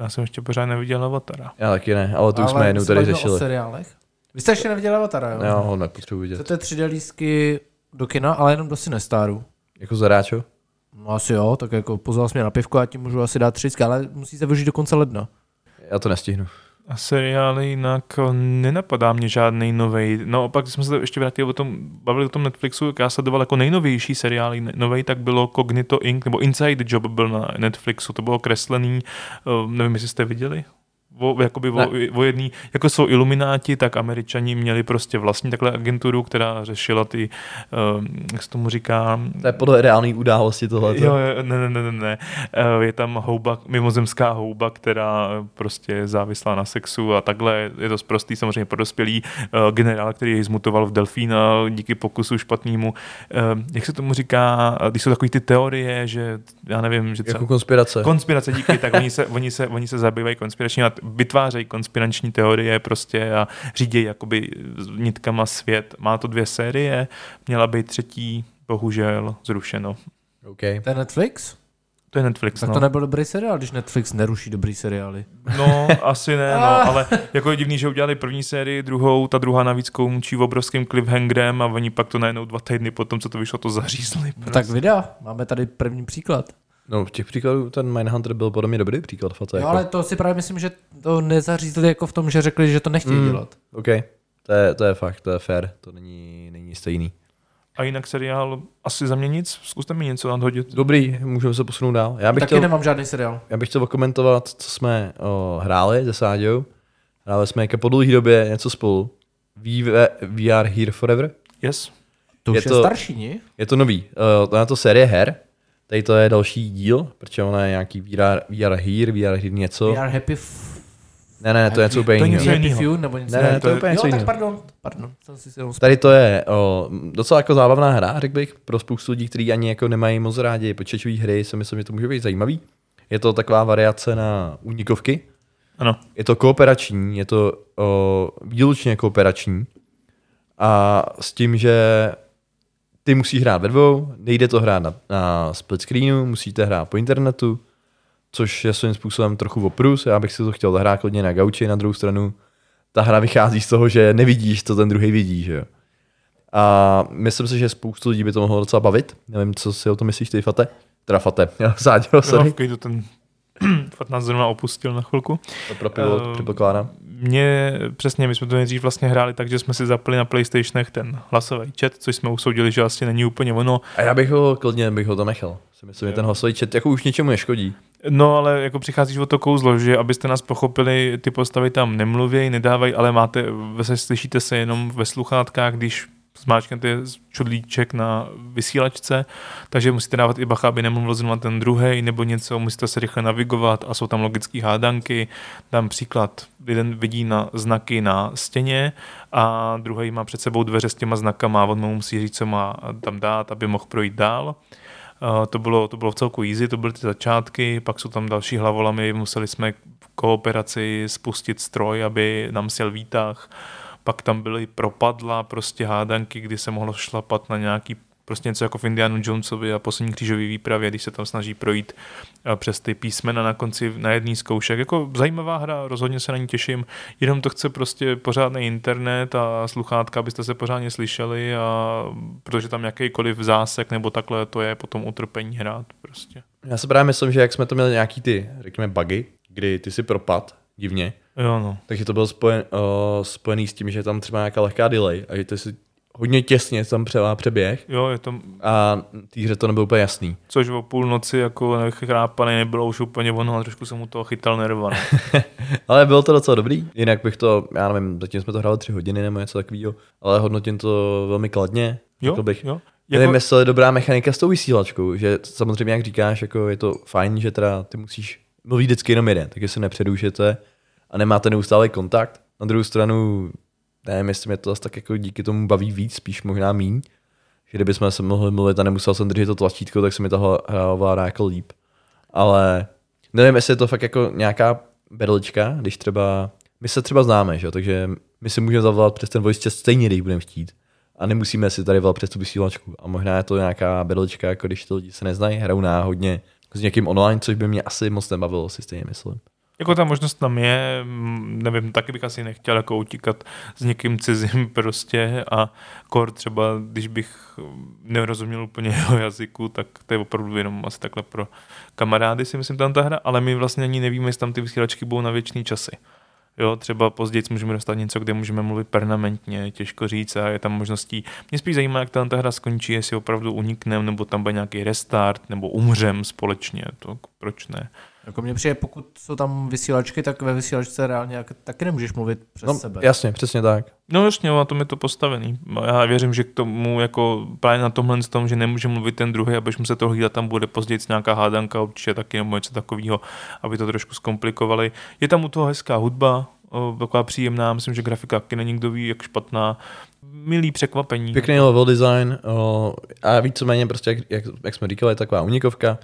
Já jsem ještě pořád neviděl Avatara. Já taky ne, ale to už jsme jednou tady bavíme o řešili. seriálech. Vy jste ještě neviděli Avatara, jo? Já ho nepotřebuji vidět. Chcete 3D lístky do kina, ale jenom do Cinestaru. Jako zaráčo? No asi jo, tak jako pozval jsi mě na pivko, já ti můžu asi dát 30, ale musí se využít do konce ledna. Já to nestihnu. A seriály jinak eh, nenapadá mě žádný nový. No pak když jsme se ještě vrátili o tom, bavili o tom Netflixu, jak já sledoval jako nejnovější seriál nový, tak bylo Cognito Inc. nebo Inside Job byl na Netflixu, to bylo kreslený, uh, nevím, jestli jste viděli. O, jakoby o, o jedný, jako jsou ilumináti, tak američani měli prostě vlastní takhle agenturu, která řešila ty, uh, jak se tomu říká, To je podle reální události tohle. Jo, ne, ne, ne, ne, ne. Eh, Je tam houba, mimozemská houba, která prostě je závislá na sexu a takhle. Je to prostý, samozřejmě pro dospělý eh, generál, který jej zmutoval v delfína díky pokusu špatnému. Eh, Jak se tomu říká, když jsou takové ty teorie, že já nevím, že třeba... Jako konspirace. Konspirace, díky, tak oni se, oni se, oni se zabývají konspirační, a vytvářejí konspirační teorie prostě a řídějí jakoby nitkama svět. Má to dvě série, měla být třetí, bohužel zrušeno. OK. To je Netflix? To je Netflix, Tak no. to nebyl dobrý seriál, když Netflix neruší dobrý seriály. No, asi ne, no, ale jako je divný, že udělali první sérii, druhou, ta druhá navíc končí obrovským cliffhangerem a oni pak to najednou dva týdny potom, co to vyšlo, to zařízli. No, tak videa, máme tady první příklad. No, v těch příkladů ten Mindhunter byl podle mě dobrý příklad. Fakt, Jo, jako. ale to si právě myslím, že to nezařízli jako v tom, že řekli, že to nechtějí Mm. dělat. OK. To je, to je fakt, to je fair. To není, není stejný. A jinak seriál asi za mě nic, zkuste mi něco nadhodit. Dobrý, můžeme se posunout dál. Já bych, Taky chtěl, nemám žádný seriál. já bych chtěl komentovat, co jsme o, hráli se Sáďou. Hráli jsme jako po dlouhé době něco spolu. V- VR Here Forever. Yes. To Je už je, to- starší, ne? Je to nový. Uh, to je to série her. Tady to je další díl, protože ona je nějaký VR, VR Here, VR Here něco. Are happy f... Ne, ne, to je něco úplně To je jiného. něco nebo něco Ne, ne, jiného. to je úplně něco jiného. pardon, pardon. Jsem si si jenom Tady to je o, docela jako zábavná hra, řekl bych, pro spoustu lidí, kteří ani jako nemají moc rádi počítačové hry, si myslím, že to může být zajímavý. Je to taková variace na únikovky. Ano. Je to kooperační, je to o, výlučně kooperační. A s tím, že ty musíš hrát ve dvou, nejde to hrát na, na split screenu, musíte hrát po internetu, což je svým způsobem trochu oprus. Já bych si to chtěl zahrát klidně na gauči, na druhou stranu ta hra vychází z toho, že nevidíš, co ten druhý vidí, že jo. A myslím si, že spoustu lidí by to mohlo docela bavit. Nevím, co si o tom myslíš ty, Fate? Teda Fate, já sorry. v klidu ten 15 zrovna opustil na chvilku. To pro pivo Ehm, předpokládám. Mě, přesně, my jsme to nejdřív vlastně hráli tak, že jsme si zapli na PlayStationech ten hlasový chat, což jsme usoudili, že asi není úplně ono. A já bych ho klidně bych ho tam nechal. Si myslím, že ten hlasový chat jako už ničemu neškodí. No, ale jako přicházíš o to kouzlo, že abyste nás pochopili, ty postavy tam nemluví, nedávají, ale máte, se slyšíte se jenom ve sluchátkách, když zmáčknete čudlíček na vysílačce, takže musíte dávat i bacha, aby nemluvil zrovna ten druhý nebo něco, musíte se rychle navigovat a jsou tam logické hádanky. Dám příklad, jeden vidí na znaky na stěně a druhý má před sebou dveře s těma znakama a on mu musí říct, co má tam dát, aby mohl projít dál. Uh, to, bylo, to bylo v celku easy, to byly ty začátky, pak jsou tam další hlavolamy, museli jsme v kooperaci spustit stroj, aby nám sjel výtah, pak tam byly propadla prostě hádanky, kdy se mohlo šlapat na nějaký prostě něco jako v Indianu Jonesovi a poslední křížový výpravě, když se tam snaží projít eh, přes ty písmena na konci na jedný zkoušek. Jako zajímavá hra, rozhodně se na ní těším, jenom to chce prostě pořádný internet a sluchátka, abyste se pořádně slyšeli a protože tam jakýkoliv zásek nebo takhle, to je potom utrpení hrát prostě. Já si právě myslím, že jak jsme to měli nějaký ty, řekněme, bugy, kdy ty si propad divně, Jo no. takže to bylo spojen, uh, spojený s tím, že je tam třeba nějaká lehká delay a že ty si hodně těsně tam převá přeběh Jo, je to, a té hře to nebylo úplně jasný. což o půlnoci jako chrápaný nebylo už úplně ono, ale trošku jsem mu toho chytal nerva. no. Ale bylo to docela dobrý, jinak bych to, já nevím, zatím jsme to hráli tři hodiny nebo něco takového, ale hodnotím to velmi kladně, Jo, bych. jo. Nevím, Jako, jestli je dobrá mechanika s tou vysílačkou, že samozřejmě, jak říkáš, jako je to fajn, že teda ty musíš mluvit vždycky jenom jeden, takže se nepředušete a nemáte neustálý kontakt. Na druhou stranu, nevím, jestli mě to zase tak jako díky tomu baví víc, spíš možná míň, že kdybychom se mohli mluvit a nemusel jsem držet to tlačítko, tak se mi hra ovládá jako líp. Ale nevím, jestli je to fakt jako nějaká berlička, když třeba, my se třeba známe, že? takže my si můžeme zavolat přes ten voice chat stejně, když budeme chtít. A nemusíme si tady volat přes tu vysílačku. A možná je to nějaká berlička, jako když ty lidi se neznají, hrajou náhodně s někým online, což by mě asi moc nebavilo, si stejně myslím. Jako ta možnost tam je, mm, nevím, taky bych asi nechtěl jako utíkat s někým cizím prostě a kor třeba, když bych mm, nerozuměl úplně jeho jazyku, tak to je opravdu jenom asi takhle pro kamarády si myslím tam ta hra, ale my vlastně ani nevíme, jestli tam ty vysílačky budou na věčný časy. Jo, třeba později můžeme dostat něco, kde můžeme mluvit permanentně, těžko říct a je tam možností. Mě spíš zajímá, jak ta hra skončí, jestli opravdu unikneme, nebo tam bude nějaký restart, nebo umřem společně, to proč ne. Jako mně přijde, pokud jsou tam vysílačky, tak ve vysílačce reálně jak- taky nemůžeš mluvit přes No, sebe. jasně, přesně tak. No jasně, na tom je to postavený. Já věřím, že k tomu jako právě na tomhle z tom, že nemůže mluvit ten druhý, abyš mu se to hlídat, tam bude později nějaká hádanka určitě taky nebo něco takového, aby to trošku zkomplikovali. Je tam u toho hezká hudba, taková příjemná, myslím, že grafika taky není kdo ví, jak špatná. Milý překvapení. Pěkný level design o, a víceméně prostě, jak, jak, jak jsme říkali, je taková unikovka.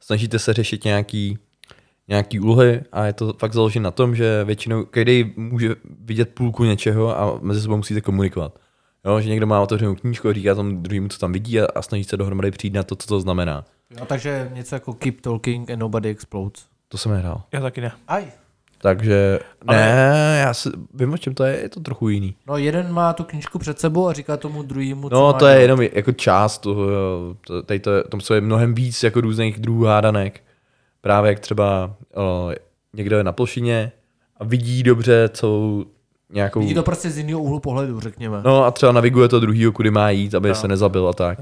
Snažíte se řešit nějaký, nějaký úlohy a je to fakt založené na tom, že většinou každý může vidět půlku něčeho a mezi sebou musíte komunikovat. Jo, že někdo má otevřenou knížku a říká tomu druhému, co tam vidí a, a snaží se dohromady přijít na to, co to znamená. No, takže něco jako Keep Talking and Nobody Explodes. To jsem nehrál. Já taky ne. Aj. Takže Ale- ne, já si, vím, o čem to je, je to trochu jiný. No jeden má tu knížku před sebou a říká tomu druhému, co No, má to je dělat. jenom jako část toho, tady to, je- tam jsou je mnohem víc jako různých druhů hádanek. Právě jak třeba o, někdo je na plošině a vidí dobře celou nějakou... Vidí to prostě z jiného úhlu pohledu, řekněme. No a třeba naviguje to druhýho, kudy má jít, aby Tak. se nezabil a tak.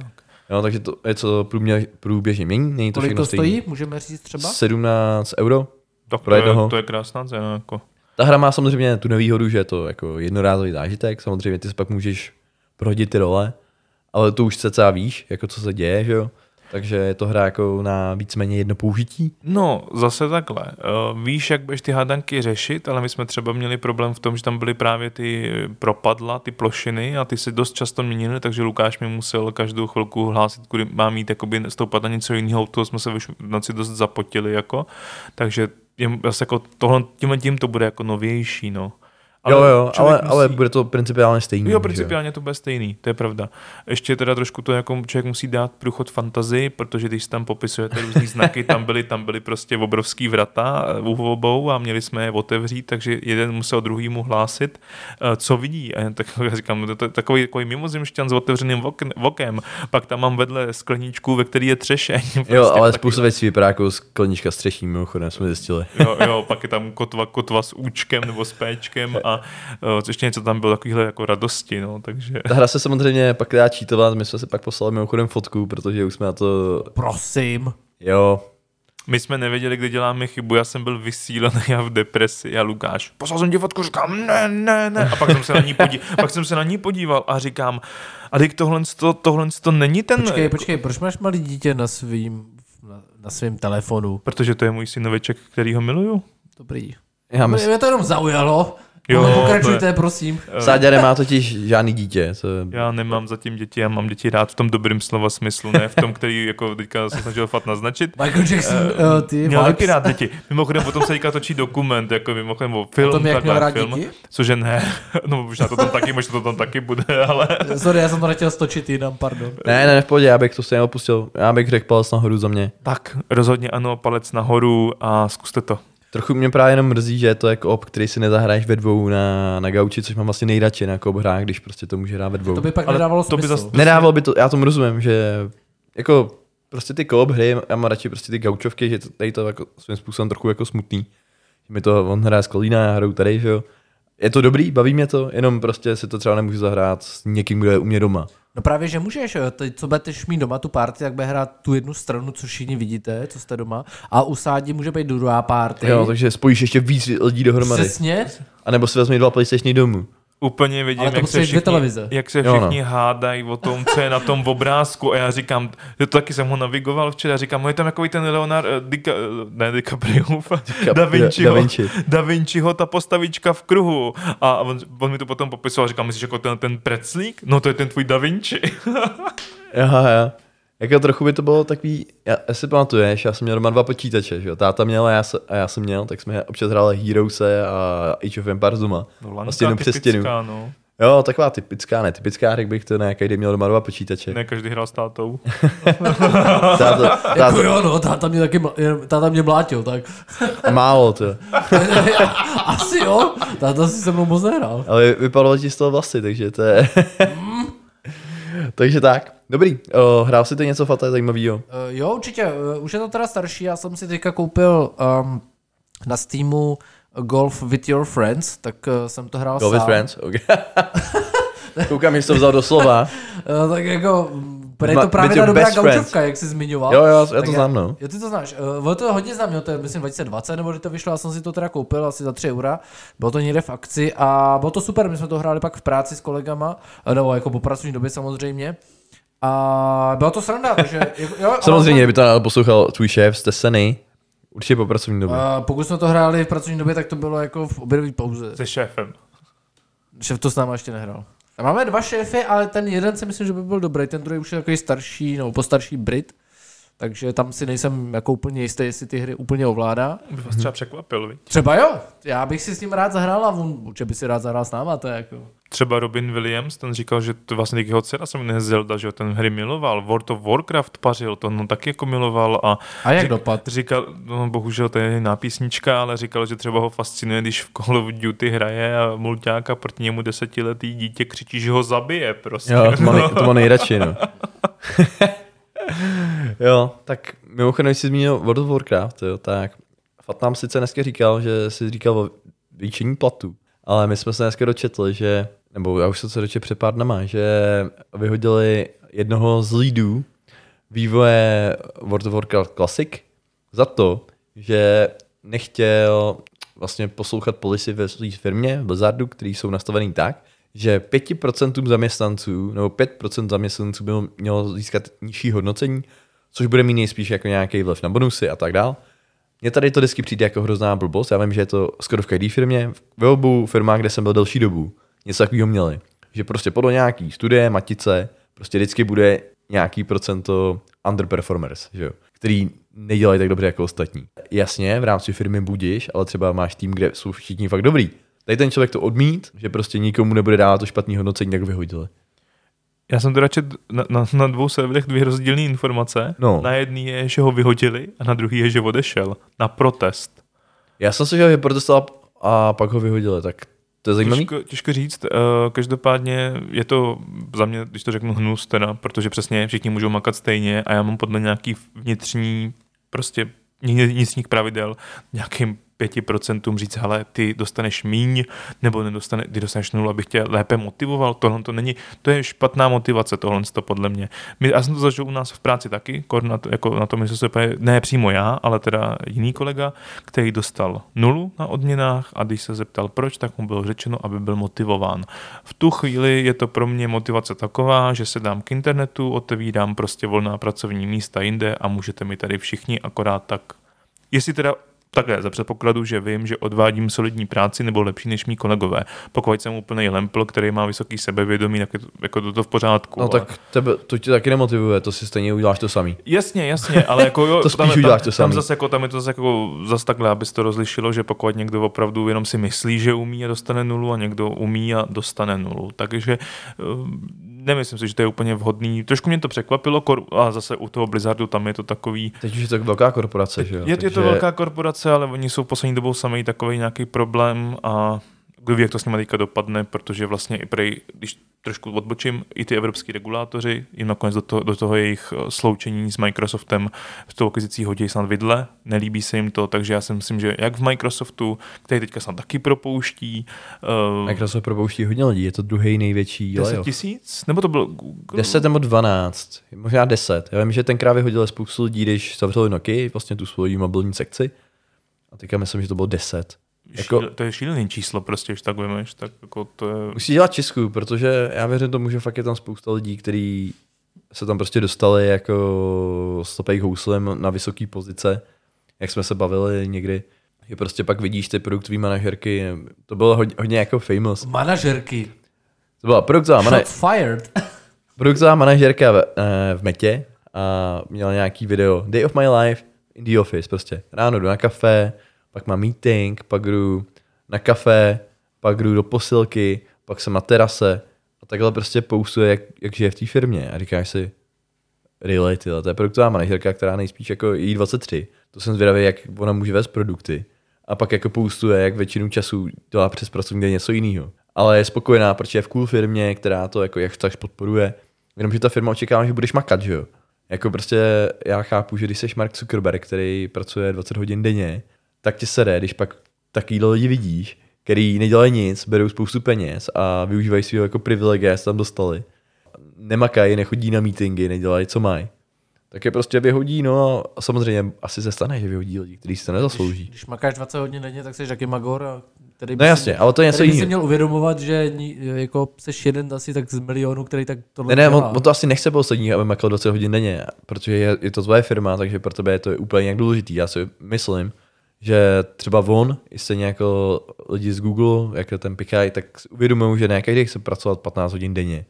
Jo, takže to je co průměr, průběžně mění, není to Kolik to stojí, stejný. můžeme říct třeba? 17 euro. Tak Pro to, je, to je krásná cena. Jako. Ta hra má samozřejmě tu nevýhodu, že je to jako jednorázový zážitek, samozřejmě ty si pak můžeš prohodit ty role, ale to už cca víš, jako co se děje, že jo? Takže je to hra jako na víceméně jedno použití. No, zase takhle. Uh, víš, jak budeš ty hádanky řešit, ale my jsme třeba měli problém v tom, že tam byly právě ty propadla, ty plošiny a ty se dost často měnily, takže Lukáš mi musel každou chvilku hlásit, kudy mám jít jakoby stoupat na něco jiného, toho jsme se už v noci dost zapotili, jako. takže je, jako tohle, tímhle tím to bude jako novější, no. Ale jo, jo, ale, člověk ale bude to principiálně stejný. Jo, že principiálně to bude stejný, to je pravda. Ještě teda trošku to jako člověk musí dát průchod fantazii, protože když tam popisujete různý znaky, tam byly, tam byly prostě obrovský vrata eh, u obou a měli jsme je otevřít, takže jeden musel druhýmu hlásit, eh, co vidí. A já tak já říkám, no to je takový, takový mimozemšťan s otevřeným okem, okem, pak tam mám vedle skleničku, ve který je třešeň. Prostě Jo, ale způsob věcí vypadá jako sklenička s třeším, mimochodem jsme zjistili. jo, jo, pak je tam kotva, kotva s účkem nebo s péčkem a uh, ještě něco tam bylo takovýhle jako radosti, no, takže... Ta hra se samozřejmě pak dá čítovat, my jsme si pak poslali mimochodem fotku, protože už jsme na to, Prosím. jo, My jsme nevěděli, kde děláme chybu, já jsem byl vysílený a v depresi a Lukáš, poslal jsem ti fotku, říkám, ne, ne, ne. A pak jsem se na ní, podí, pak jsem se na ní podíval a říkám, a teď tohle, to, tohle to není ten... Počkej, počkej, proč máš malý dítě na svým, na, na svým telefonu? Protože to je můj synoveček, který ho miluju. Dobrý. já Mě, myslím, mě to jenom zaujalo. Jo, to pokračujte, je- prosím. Sáďa nemá totiž žádný dítě, je, Já nemám zatím děti, já mám děti rád v tom dobrým slova smyslu, ne v tom, který jako teďka se snažil fakt naznačit. Michael Jackson, uh, ty Měl taky rád děti. Mimochodem potom se teďka točí dokument, jako mimochodem o O film, tom, jak měl rád film. děti? Cože ne, no možná to tam taky, možná to tam taky bude, ale... Sorry, já jsem to nechtěl stočit jinam, pardon. ne, ne, ne, v pohodě, já bych to stejně opustil, já bych řekl palec nahoru za mě. Tak, rozhodně ano, palec nahoru a zkuste to. Trochu mě právě jenom mrzí, že je to jako op, který si nezahraješ ve dvou na, na gauči, což mám vlastně nejradši na koop hrách, když prostě to může hrát ve dvou. To by pak Ale nedávalo to by zas- Nedávalo by to, já tomu rozumím, že jako prostě ty koop hry, já mám radši prostě ty gaučovky, že to- tady to jako svým způsobem trochu jako smutný. Že mi to, on hraje z Kolína, já hraju tady, že jo. Je to dobrý, baví mě to, jenom prostě si to třeba nemůžu zahrát s někým, kdo je u mě doma. No právě, že můžeš. Teď, co budeš mít doma tu party, tak bude hrát tu jednu stranu, co všichni vidíte, co jste doma. A u Sádi může být druhá party. Jo, takže spojíš ještě víc lidí dohromady. Přesně. A nebo si vezmi dva PlayStationy domů. Úplně vidím, jak se, všichni, televize. jak se Jo, no. všichni hádají o tom, co je na tom obrázku a já říkám, že to taky jsem ho navigoval včera, říkám, "No, je tam jako ten Leonard, eh, Dica, eh, ne DiCaprio, Da Vinciho, Da Vinci. da Vinciho, ta postavička v kruhu. A on, on mi to potom popisoval, říkám, myslíš jako ten, ten preclík? No to je ten tvůj Da Vinci. Jo, jo. Jako trochu by to bylo takový, já, já si pamatuješ, já jsem měl doma dva počítače, že jo, táta měl a já, se, a já jsem měl, tak jsme občas hráli Heroese a Age of Empires doma. No, Vlastně jenom přes stěnu. no. Jo, taková typická, ne typická, řekl bych to na jaký měl doma dva počítače. Ne, každý hrál s tátou. Táta, Jako táta, jo, no, táta mě taky, táta mě mlátil, tak. málo to. Asi jo, táta si se mnou moc nehrál. Ale vypadalo ti z toho vlasy, takže to je... takže tak, dobrý. O, hrál si to něco fata zajímavého? Uh, jo, určitě, uh, už je to teda starší, já jsem si teďka koupil um, na Steamu Golf with your friends, tak uh, jsem to hrál Go with sám. friends, okay. Koukám, jestli to vzal do slova. Uh, tak jako, je Ma- to právě ta dobrá gaučovka, jak jsi zmiňoval. Jo, jo, já Tak to znám, no. Jo, ty to znáš. Uh, ono to hodně znám, jo, to je myslím 2020, nebo kdy to vyšlo, já jsem si to teda koupil asi za 3 eura. Bylo to někde v akci a bylo to super, my jsme to hráli pak v práci s kolegama, eh, nebo jako po pracovní době samozřejmě. A byla to sranda, takže... Jako, jo, Samozřejmě, kdyby to poslouchal tvůj šéf z Teseny, určitě po pracovní době. A pokud jsme to hráli v pracovní době, tak to bylo jako v obědové pauze. Se šéfem. Šéf to s náma ještě nehrál. Máme dva šéfy, ale ten jeden si myslím, že by byl dobrý, ten druhý už je takový starší, nebo postarší Brit. Takže tam si nejsem jako úplně jistý, jestli ty hry úplně ovládá. By vás třeba překvapil, viď? Třeba jo, já bych si s ním rád zahrál a on určitě by si rád zahrál s náma, to je jako... Třeba Robin Williams, ten říkal, že to vlastně tak jeho dcera se jmenuje Zelda, že jo, ten hry miloval. World of Warcraft pařil, to no taky jako miloval a A jak Řík- dopad? Říkal, no bohužel to je jiná písnička, ale říkal, že třeba ho fascinuje, když v Call of Duty hraje a mulťáka proti němu desetiletý dítě křičí, že ho zabije prostě. Jo, to má, nej, to má nejradši, no. jo, tak mimochodem, když jsi zmínil World of Warcraft, jo, tak Fat nám sice dneska říkal, že jsi říkal o výčení platu, ale my jsme se dneska dočetli, že, nebo já už jsem se dočetl před pár dnama, že vyhodili jednoho z lídů vývoje World of Warcraft Classic za to, že nechtěl vlastně poslouchat policy ve své firmě, Blizzardu, který jsou nastavený tak, že 5% zaměstnanců, nebo 5% zaměstnanců by mělo získat nižší hodnocení, což bude mít nejspíš jako nějaký vliv na bonusy a tak dál. Mně tady to vždycky přijde jako hrozná blbost. Já vím, že je to skoro v každé firmě. Ve obou firmách, kde jsem byl delší dobu, něco takového měli. Že prostě podle nějaký studie, matice, prostě vždycky bude nějaký procento underperformers, že jo? který nedělají tak dobře jako ostatní. Jasně, v rámci firmy budíš, ale třeba máš tým, kde jsou všichni fakt dobrý. Tady ten člověk to odmít, že prostě nikomu nebude dávat to špatný hodnocení, tak ho vyhodili. Já jsem teda čet na, na, na dvou serverech dvě rozdílné informace. No. Na jedný je, že ho vyhodili a na druhý je, že odešel na protest. Já jsem slyšel, že protestoval a pak ho vyhodili, tak to je zajímavý. Těžko, těžko říct, uh, každopádně je to za mě, když to řeknu hnus teda, protože přesně všichni můžou makat stejně a já mám podle nějaký vnitřní prostě vnitřních pravidel nějakým 5% říct, hele, ty dostaneš míň, nebo nedostane, ty dostaneš nulu, abych tě lépe motivoval. Tohle to není, to je špatná motivace, tohle to podle mě. My, já jsem to zažil u nás v práci taky, na, jako na tom se ne přímo já, ale teda jiný kolega, který dostal nulu na odměnách a když se zeptal proč, tak mu bylo řečeno, aby byl motivován. V tu chvíli je to pro mě motivace taková, že se dám k internetu, otevírám prostě volná pracovní místa jinde a můžete mi tady všichni akorát tak Jestli teda Takhle, za předpokladu, že vím, že odvádím solidní práci nebo lepší než mý kolegové. Pokud jsem úplný lempl, který má vysoký sebevědomí, tak je to, jako to, to v pořádku. No ale... tak tebe, to tě taky nemotivuje, to si stejně uděláš to samý. Jasně, jasně, ale jako jo, to spíš tam, uděláš tam, to samý. Tam zase, jako, tam je to zase, jako, zase takhle, aby to rozlišilo, že pokud někdo opravdu jenom si myslí, že umí a dostane nulu a někdo umí a dostane nulu. Takže nemyslím si, že to je úplně vhodný. Trošku mě to překvapilo a zase u toho Blizzardu tam je to takový... Teď už je to velká korporace, že jo? Je, Takže... je to velká korporace, ale oni jsou poslední dobou sami takový nějaký problém a kdo ví, jak to s nimi teďka dopadne, protože vlastně i prej, když trošku odbočím, i ty evropský regulátoři jim nakonec do toho, do toho jejich eh, sloučení s Microsoftem v tou akvizicí hodí snad vidle, nelíbí se jim to, takže já si myslím, že jak v Microsoftu, který teďka snad taky propouští. Uh, Microsoft propouští hodně lidí, je to druhý největší 10 tisíc? Nebo to bylo Google? 10 nebo 12, možná 10. Já vím, že tenkrát vyhodili spoustu lidí, když zavřeli Nokia, vlastně tu svoji mobilní sekci. A teďka myslím, že to bylo 10. Jako, Šíle, to je šílený číslo prostě, když tak vymeš, tak jako to je... Musí dělat Česku, protože já věřím tomu, že fakt je tam spousta lidí, kteří se tam prostě dostali jako stopejk houslem na vysoké pozice, jak jsme se bavili někdy, že prostě pak vidíš ty produktové manažerky, to bylo hodně, hodně jako famous. Manažerky. To byla produktová, mana- fired. produktová manažerka v, eh, v Metě a měla nějaký video Day of my life in the office prostě. Ráno jdu na kafe, pak mám meeting, pak jdu na kafe, pak jdu do posilky, pak jsem na terase a takhle prostě poustuje, jak, jak žije v té firmě a říkáš si, really, tyhle, to je produktová manažerka, která nejspíš jako jí 23. To jsem zvědavý, jak ona může vést produkty. A pak jako poustuje, jak většinu času dělá přes pracovní den něco jiného. Ale je spokojená, protože je v cool firmě, která to jako jak tak podporuje. Jenomže ta firma očekává, že budeš makat, že jo? Jako prostě já chápu, že když jsi Mark Zuckerberg, který pracuje 20 hodin denně, tak tě sere, když pak takovýhle lidi vidíš, který nedělají nic, berou spoustu peněz a využívají svého jako privilegie, se tam dostali. Nemakají, nechodí na meetingy, nedělají, co mají. Tak je prostě vyhodí, no a samozřejmě asi se stane, že vyhodí lidi, kteří si to nezaslouží. Když, když makáš 20 hodin denně, tak jsi taky magor a který no jasně, ale to je něco jiného. si měl uvědomovat, že jako seš jeden asi tak z milionu, který tak tohle Ne, ne, on, on, to asi nechce poslední, aby makal 20 hodin denně, protože je, je to tvoje firma, takže pro tebe je to úplně nějak důležitý. Já si myslím, že třeba on, i stejně jako lidi z Google, jako ten Pikaj, tak uvědomují, že ne každý chce pracovat 15 hodin denně.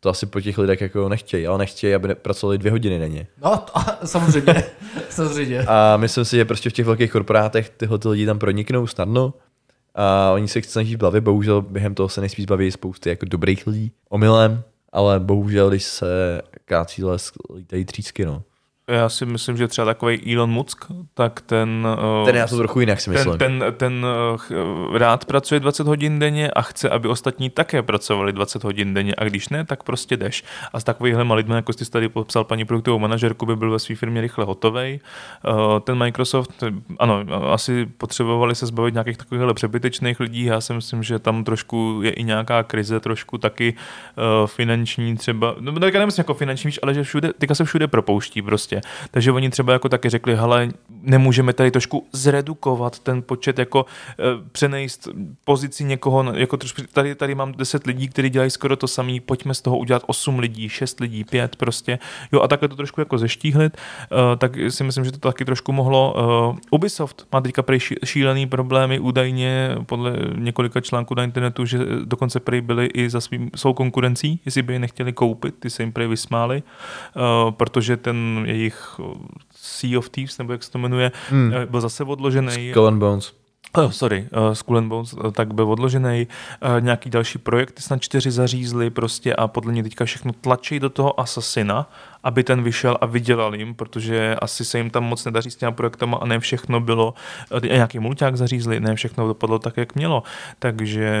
To asi po těch lidech jako nechtějí, ale nechtějí, aby pracovali dvě hodiny denně. No, to, samozřejmě, samozřejmě. A myslím si, že prostě v těch velkých korporátech tyhle ty lidi tam proniknou snadno a oni se snaží bavit, bohužel během toho se nejspíš baví spousty jako dobrých lidí, omylem, ale bohužel, když se kácí les, lítají třísky, no já si myslím, že třeba takový Elon Musk, tak ten... Eh, ten já to trochu jinak si myslím. Ten, ten, ten eh, rád pracuje 20 hodin denně a chce, aby ostatní také pracovali 20 hodin denně a když ne, tak prostě jdeš. A s takovýhle lidmi, jako jsi tady popsal paní produktovou manažerku, by byl ve své firmě rychle hotovej. Eh, ten Microsoft, ano, asi potřebovali se zbavit nějakých takovýchhle přebytečných lidí. Já si myslím, že tam trošku je i nějaká krize, trošku taky finanční třeba, no teďka nemyslím jako finanční, ale že všude, teďka se všude propouští prostě. Takže oni třeba jako taky řekli, hele, nemůžeme tady trošku zredukovat ten počet, jako e, přenejst pozici někoho, jako trošku, tady, tady mám 10 lidí, kteří dělají skoro to samé, pojďme z toho udělat 8 lidí, 6 lidí, 5 prostě. Jo a takhle to trošku jako zeštíhlit, e, tak si myslím, že to taky trošku mohlo. E, Ubisoft má teďka prej šílený problémy, údajně podle několika článků na internetu, že dokonce prej byli i za svým, svou konkurencí, jestli by je nechtěli koupit, ty se jim prej vysmáli, protože ten jejich jejich Sea of Thieves, nebo jak se to jmenuje, hmm. byl zase odložený. Skull and Bones. Oh, sorry, uh, Skull and Bones uh, tak byl odložený, uh, nějaký další projekty snad čtyři zařízly prostě a podle mě teďka všechno tlačí do toho Assassina, aby ten vyšel a vydělal jim, protože asi se jim tam moc nedaří s těma projektama a ne všechno bylo, uh, nějaký mulťák zařízli, ne všechno dopadlo tak, jak mělo, takže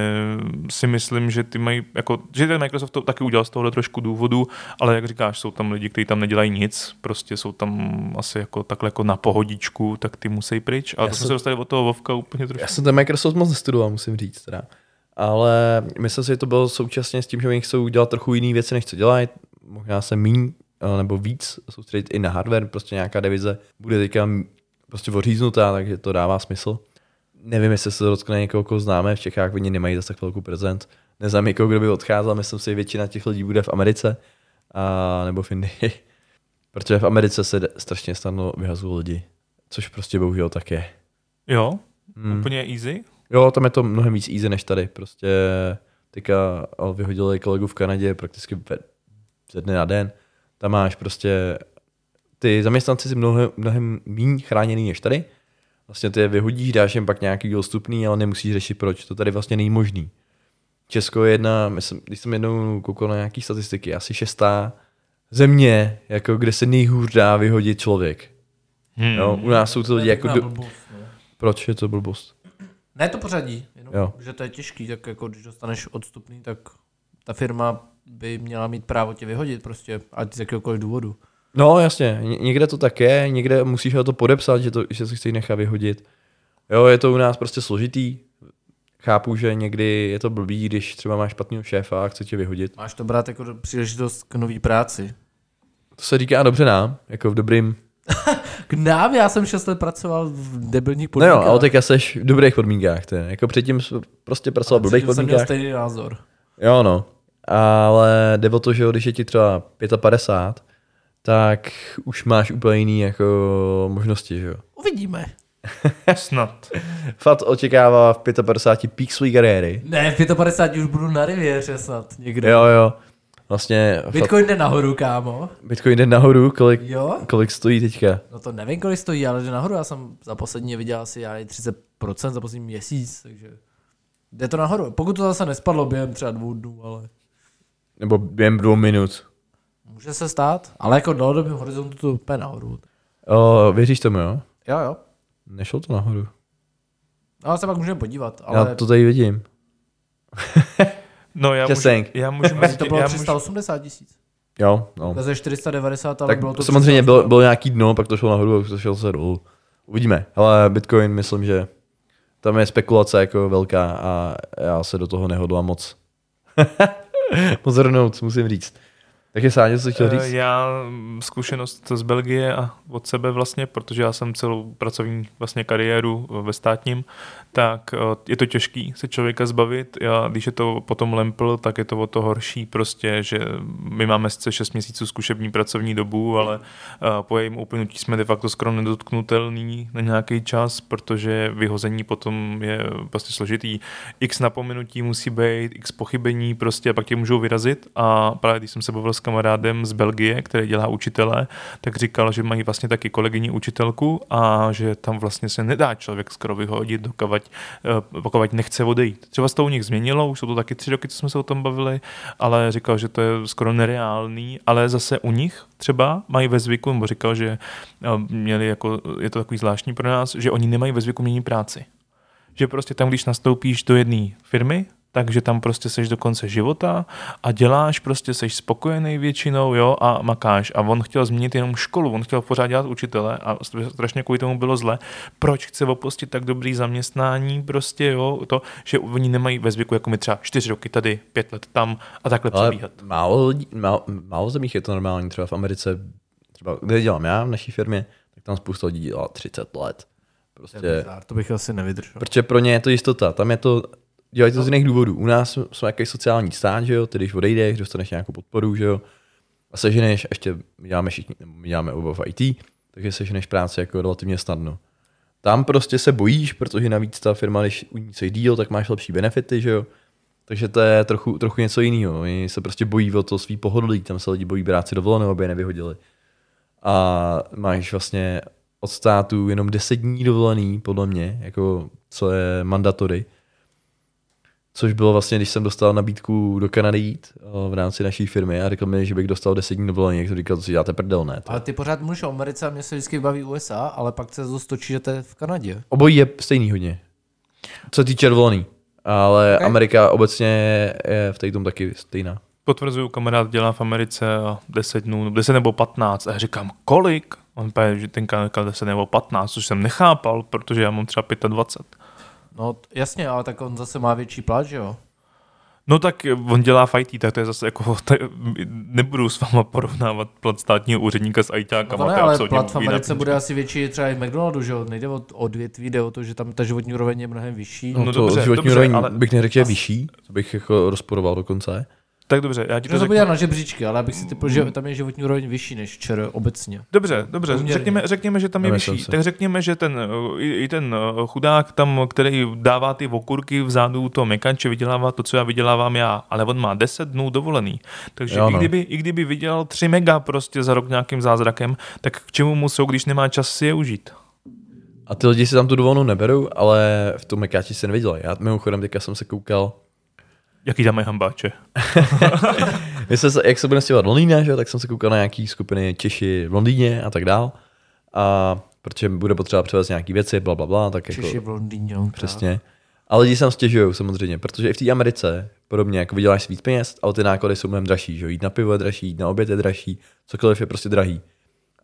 si myslím, že ty mají, jako, že ten Microsoft to taky udělal z tohohle trošku důvodu, ale jak říkáš, jsou tam lidi, kteří tam nedělají nic, prostě jsou tam asi jako takhle jako na pohodičku, tak ty musí pryč, ale Já to jsme se- dostali od toho Vovka úplně trošku. Já jsem ten Microsoft moc nestudoval, musím říct teda. Ale myslím si, že to bylo současně s tím, že oni chcou dělat trochu jiné věci, než co dělají. Možná se míň eh, nebo víc soustředit i na hardware, prostě nějaká divize bude teďka prostě odříznutá, takže to dává smysl. Nevím, jestli se to dotkne někoho, koho známe, v Čechách oni nemají zase tak velkou prezent. Neznám někoho, kdo by odcházel, myslím si, že většina těch lidí bude v Americe a, nebo v Indii. Protože v Americe se strašně snadno vyhazují lidi, což prostě bohužel tak je. Jo, Hmm. úplně easy. Jo, tam je to mnohem víc easy než tady. Prostě teďka o, vyhodili kolegu v Kanadě prakticky ve, ze dne na den. Tam máš prostě, ty zaměstnanci si mnohem, mnohem méně chráněný než tady. Vlastně ty je vyhodíš, dáš jim pak nějaký dostupný, ale nemusíš řešit proč. To tady vlastně není možný. Česko je jedna, myslím, když jsem jednou koukal na nějaký statistiky, asi šestá země, jako kde se nejhůř dá vyhodit člověk. Hmm. Jo, u nás jsou to lidi jako... Do... blbost, no. Proč je to blbost? Ne to pořadí, jenom, Jo. že to je těžký, tak jako když dostaneš odstupný, tak ta firma by měla mít právo tě vyhodit prostě, ať z jakéhokoliv důvodu. No jasně, Ně- někde to tak je, někde musíš ho to podepsat, že, to, že si chci nechat vyhodit. Jo, je to u nás prostě složitý. Chápu, že někdy je to blbý, když třeba máš špatného šéfa a chce tě vyhodit. Máš to brát jako příležitost k nový práci. To se říká dobře nám, jako v dobrým. K nám, já jsem 6 let pracoval v debilních No podmínkách. jo, ale teďka seš v dobrých podmínkách. Ty. Jako předtím jsi prostě pracoval v dobrých Cítil jsem měl podmínkách. stejný názor. Jo, no. Ale jde o to, že když je ti třeba 55, tak už máš úplně jiný jako možnosti, že jo. Uvidíme. Snad. Fat očekává v 55 pík své kariéry. Ne, v 55 už budu na rivěře snad někde. Jo, jo. Vlastně Fat, Bitcoin jde nahoru, kámo. Bitcoin jde nahoru, kolik, Jo? kolik stojí teďka? No to nevím, kolik stojí, ale jde nahoru. Já jsem za poslední viděl asi já nevím, 30% za poslední měsíc, takže jde to nahoru. Pokud to zase nespadlo během třeba dvou dnů, ale Nebo během dvou minut. může se stát. Ale jako dlouhodobým horizontu to úplně nahoru. O, věříš tomu, jo? Jo, jo. Nešlo to nahoru. No, se pak můžeme podívat, ale Já to tady vidím. No já můžu, já můžu, to bylo já můžu, 380 tisíc. Jo, no. Ukazuje 490, ale Tak bylo to samozřejmě 380. bylo, bylo nějaký dno, pak to šlo nahoru a to šlo se dolů. Uvidíme. Ale Bitcoin, myslím, že tam je spekulace jako velká a já se do toho nehodlám moc. Pozornout, musím říct. Takže Sáně, co chtěl Eh, říct? Já mm, zkušenost z Belgie a od sebe vlastně, protože já jsem celou pracovní vlastně kariéru eh, ve státním, tak eh, je to těžký se člověka zbavit. Já, když je to potom lempl, tak je to o to horší prostě, že my máme sice 6 měsíců zkušební pracovní dobu, ale po jejím uplynutí jsme de facto skoro nedotknutelný na nějaký čas, protože vyhození potom je prostě složitý. X napomenutí musí být, x pochybení prostě a pak tě můžou vyrazit a právě když jsem se bavil s kamarádem z Belgie, který dělá učitele, tak říkal, že mají vlastně taky kolegyni učitelku a že tam vlastně se nedá člověk skoro vyhodit, dokavať, eh, pokud nechce odejít. Třeba se to u nich změnilo, už jsou to taky tři roky, co jsme se o tom bavili, ale říkal, že to je skoro nereálný, ale zase u nich třeba mají ve zvyku, nebo říkal, že eh, měli jako, je to takový zvláštní pro nás, že oni nemají ve zvyku měnit práci. Že prostě tam, když nastoupíš do jedné firmy, takže tam prostě seš do konce života a děláš, prostě seš spokojený většinou, jo, a makáš. A on chtěl změnit jenom školu, on chtěl pořád dělat učitele a str- strašně kvůli tomu bylo zle. Proč chce opustit tak dobrý zaměstnání, prostě, jo, to, že oni nemají ve zvyku, jako my třeba čtyři roky tady, pět let tam a takhle Ale přebíhat. málo, lidí, málo, málo zemích je to normální, třeba v Americe, třeba kde dělám já v naší firmě, tak tam spousta lidí dělá 30 let. To Prostě, bizár, To bych asi nevydržel. protože pro ně je to jistota, tam je to, dělají to z jiných důvodů. U nás jsme jaký sociální stát, že jo, ty když odejdeš, dostaneš nějakou podporu, že jo, a seženeš, ještě my děláme všichni, my děláme oba v IT, takže seženeš práci jako relativně snadno. Tam prostě se bojíš, protože navíc ta firma, když u ní jsi díl, tak máš lepší benefity, že jo. Takže to je trochu, trochu něco jiného. Oni se prostě bojí o to svý pohodlí, tam se lidi bojí brát si dovolenou, aby je nevyhodili. A máš vlastně od státu jenom 10 dní dovolený, podle mě, jako co je mandatory. Což bylo vlastně, když jsem dostal nabídku do Kanady jít o, v rámci naší firmy a řekl mi, že bych dostal 10 dní dovolený, jak to říkal, to si děláte prdel, ne? To. Ale ty pořád mluvíš o Americe a mě se vždycky baví USA, ale pak se zase točí, že to je v Kanadě. Obojí je stejný hodně. Co týče dovolený. Ale Ok. okay. Amerika obecně je v té tom taky stejná. Potvrzuju, kamarád dělá v Americe a 10 dnů, 10 nebo 15. A já říkám, kolik? On pije, že ten říkal 10 nebo 15, což jsem nechápal, protože já mám třeba 25. No t- jasně, ale tak on zase má větší plat, že jo? No tak on dělá v IT, tak to je zase jako, je, nebudu s váma porovnávat plat státního úředníka s No ITákama. to ne, ale plat v Americe bude asi větší třeba i v McDonaldu, že jo? Nejde o odvětví, jde o to, že tam ta životní úroveň je mnohem vyšší. No, No to dobře, životní dobře, úroveň ale- bych neřekl, že je vyšší, to bych jako rozporoval dokonce. Tak dobře, já ti to to řeknu. na žebříčky, ale abych si typl, že tam je životní úroveň vyšší než ČR obecně. Dobře, dobře, řekněme, řekněme, že tam je vyšší. Tak řekněme, že ten, uh, i, i ten uh, chudák tam, který dává ty okurky vzadu toho mekanče, vydělává to, co já vydělávám já, ale on má 10 dnů dovolený. Takže Jo, i, no. kdyby, i kdyby vydělal 3 mega prostě za rok nějakým zázrakem, tak k čemu mu jsou, když nemá čas si je užít? A ty lidi si tam tu dovolenou neberou, ale v tom mekáči se neviděli. Já mimochodem teďka jsem se koukal, Jaký tam je hambáče? My jsme se, jak se budeme stěhovat do Londýna, že, tak jsem se koukal na nějaký skupiny Češi v Londýně a tak dál. A protože bude potřeba převést nějaký věci, bla, bla, bla, tak jako Češi v Londýně. no, přesně. A lidi se tam stěžují samozřejmě, protože i v té Americe podobně, jako vyděláš víc peněz, ale ty náklady jsou mnohem dražší, že jít na pivo je draží, jít na oběd je draží, cokoliv je prostě drahý.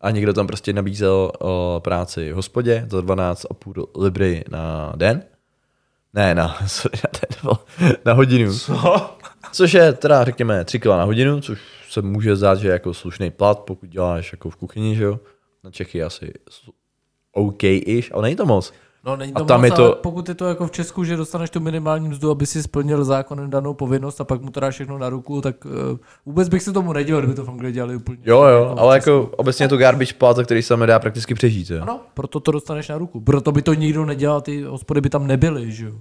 A někdo tam prostě nabízel o, práci v hospodě za 12,5 libry na den. Ne, na, sorry, na nebo na hodinu. Co? Což je teda, řekněme, 3 kg na hodinu, což se může zdát, že je jako slušný plat, pokud děláš jako v kuchyni, že jo. Na Čechy asi OK-ish, ale není to moc. No, není A to tam moc, je to- ale pokud je to jako v Česku, že dostaneš tu minimální mzdu, aby si splnil zákonem danou povinnost a pak mu to dáš všechno na ruku, tak uh, vůbec bych se tomu nedělal, kdyby to v Anglii dělali úplně. Jo, jo, ale jako obecně je to garbage plat, za který se nedá prakticky přežít, jo. Ano, proto to dostaneš na ruku. Proto by to nikdo nedělal, ty hospody by tam nebyly, že jo.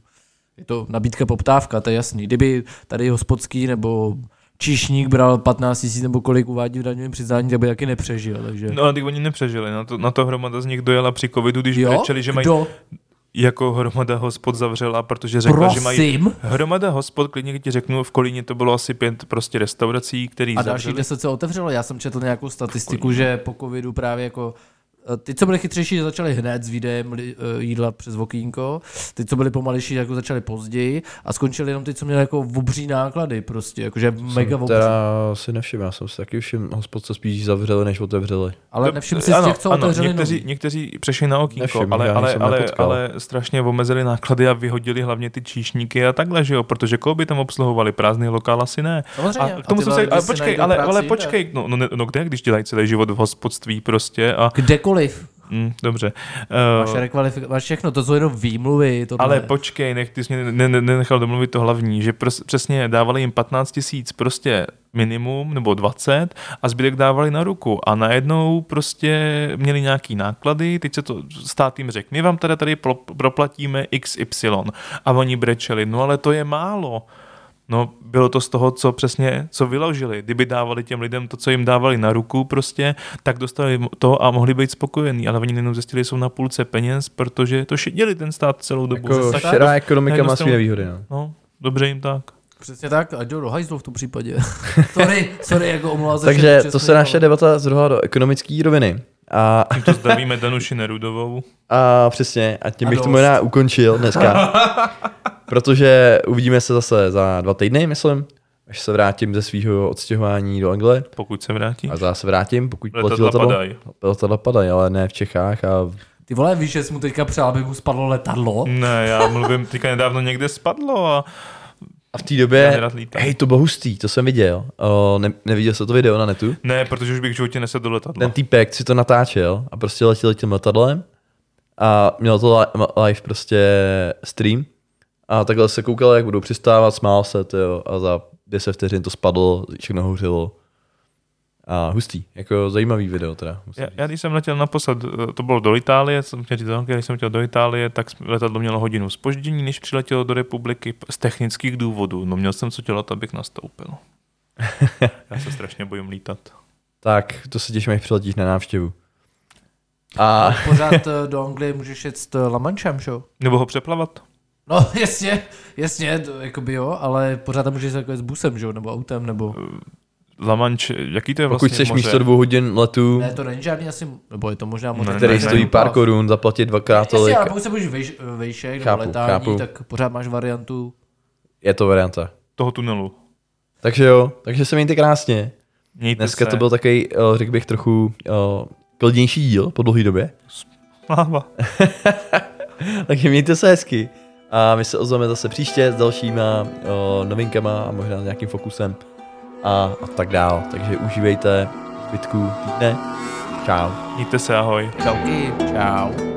Je to nabídka poptávka, to je jasný. Kdyby tady hospodský nebo číšník bral 15 000 nebo kolik uvádí v daňovém přiznání, tak by taky nepřežil, takže... No ale ty oni nepřežili, na to, na to hromada z nich dojela při covidu, když jo, brečeli, že mají kdo? jako hromada hospod zavřela, protože řekla, že mají Prosím. hromada hospod, klidně ti řeknu, v Kolíně to bylo asi pět prostě restaurací, který A dalších zavřeli. deset se otevřelo. Já jsem četl nějakou statistiku, že po covidu právě jako eh, ty, co byli chytřejší, začali hned s videem eh, jídla přes okýnko, ty, co byli pomalejší, jako začali později a skončili jenom ty, co měli jako obří náklady prostě, jakože mega obří. Teda si nevšiml, já jsem si taky všiml, hospod se spíš zavřeli, než otevřeli. Ale nevšiml si z ano, těch, co ano, otevřeli někteří, nový. někteří přešli na okýnko, Nevšiml, ale, ale, ale, nepotkal. ale, strašně omezili náklady a vyhodili hlavně ty číšníky a takhle, že jo, protože koho by tam obsluhovali, prázdný lokál asi ne. Samozřejmě. A k tomu ty jsem se, ale počkej, ale, práci ale počkej, no, no, no kde, když dělají celý život v hospodství prostě a, Kdekoliv. Mm, dobře. Máš Uh, rekvalifikace, máš všechno, to jsou jenom výmluvy. Tohle. ale počkej, nech, ty jsi mě ne, ne, nenechal domluvit to hlavní, že pros, přesně dávali jim 15 tisíc prostě minimum nebo 20 a zbytek dávali na ruku a najednou prostě měli nějaký náklady, teď se to stát jim řekl, my vám teda tady pro, proplatíme XY a oni brečeli, no ale to je málo. No, bylo to z toho, co přesně, co vyložili. Kdyby dávali těm lidem to, co jim dávali na ruku prostě, tak dostali to a mohli být spokojení, ale oni jenom zjistili, že jsou na půlce peněz, protože to šedili ten stát celou dobu. Jako šedá ekonomika má své nevýhody, no. No, dobře jim tak. Přesně tak, a jdu do hajzlu v tom případě. sorry, sorry, jako omlouvám se Takže to se naše debata zhrnula do ekonomické roviny. A, Tímto zdravíme Danuši Nerudovou. a přesně, a tím A bych to možná ukončil dneska. protože uvidíme se zase za dva týdny, myslím, až se vrátím ze svého odstěhování do Anglie. Pokud se vrátí. A zase vrátím, pokud Letadla letadlo. padají. Letadla padají, ale ne v Čechách a v Ty vole, víš, že jsi mu teďka přál, aby mu spadlo letadlo? Ne, já mluvím, teďka nedávno někde spadlo a A v té době, hej, to bylo hustý, to jsem viděl. O, ne, neviděl jsi to video na netu? ne, protože už bych v životě nesedl do letadla. Ten týpek si to natáčel a prostě letěl tím letadlem a měl to li- live prostě stream a takhle se koukal, jak budou přistávat, smál se tyjo, a za 10 vteřin to spadlo, všechno hořilo. A hustý, jako zajímavý video teda. musím Já, já, když jsem letěl naposled, to bylo do Itálie, jsem chtěl říct, když jsem letěl do Itálie, tak letadlo mělo hodinu spoždění, než přiletělo do republiky z technických důvodů. No měl jsem co dělat, abych nastoupil. Já se strašně bojím lítat. Tak, to se těším, až přiletíš na návštěvu. A Pořád eh, do Anglie můžeš jet s eh, La Manchem, že jo? Nebo ho přeplavat. No jasně, jasně, to, jakoby jo, ale pořád tam můžeš jako s busem, že jo, nebo autem, nebo... La Manche, jaký to je pokud vlastně chceš moře? místo dvou hodin letu, Ne, to není žádný asi, nebo je to možná možná... ne, který ne, stojí ne. pár korun, zaplatit dvakrát tolik, Jasně, ale pokud se budeš vejš, vejšek nebo Chápu, letání, chápu. tak pořád máš variantu. je to varianta. Toho tunelu. Takže jo, takže se mějte krásně. Mějte Dneska se. to byl takový, eh, řekl bych, trochu eh, klidnější díl po dlouhé době. Sláva. Takže mějte se hezky. A my se ozveme zase příště s dalšíma o, novinkama a možná s nějakým fokusem a, a tak dál. Takže užívejte zbytku týdne. Čau. Mějte se, ahoj. Čauky. Čau.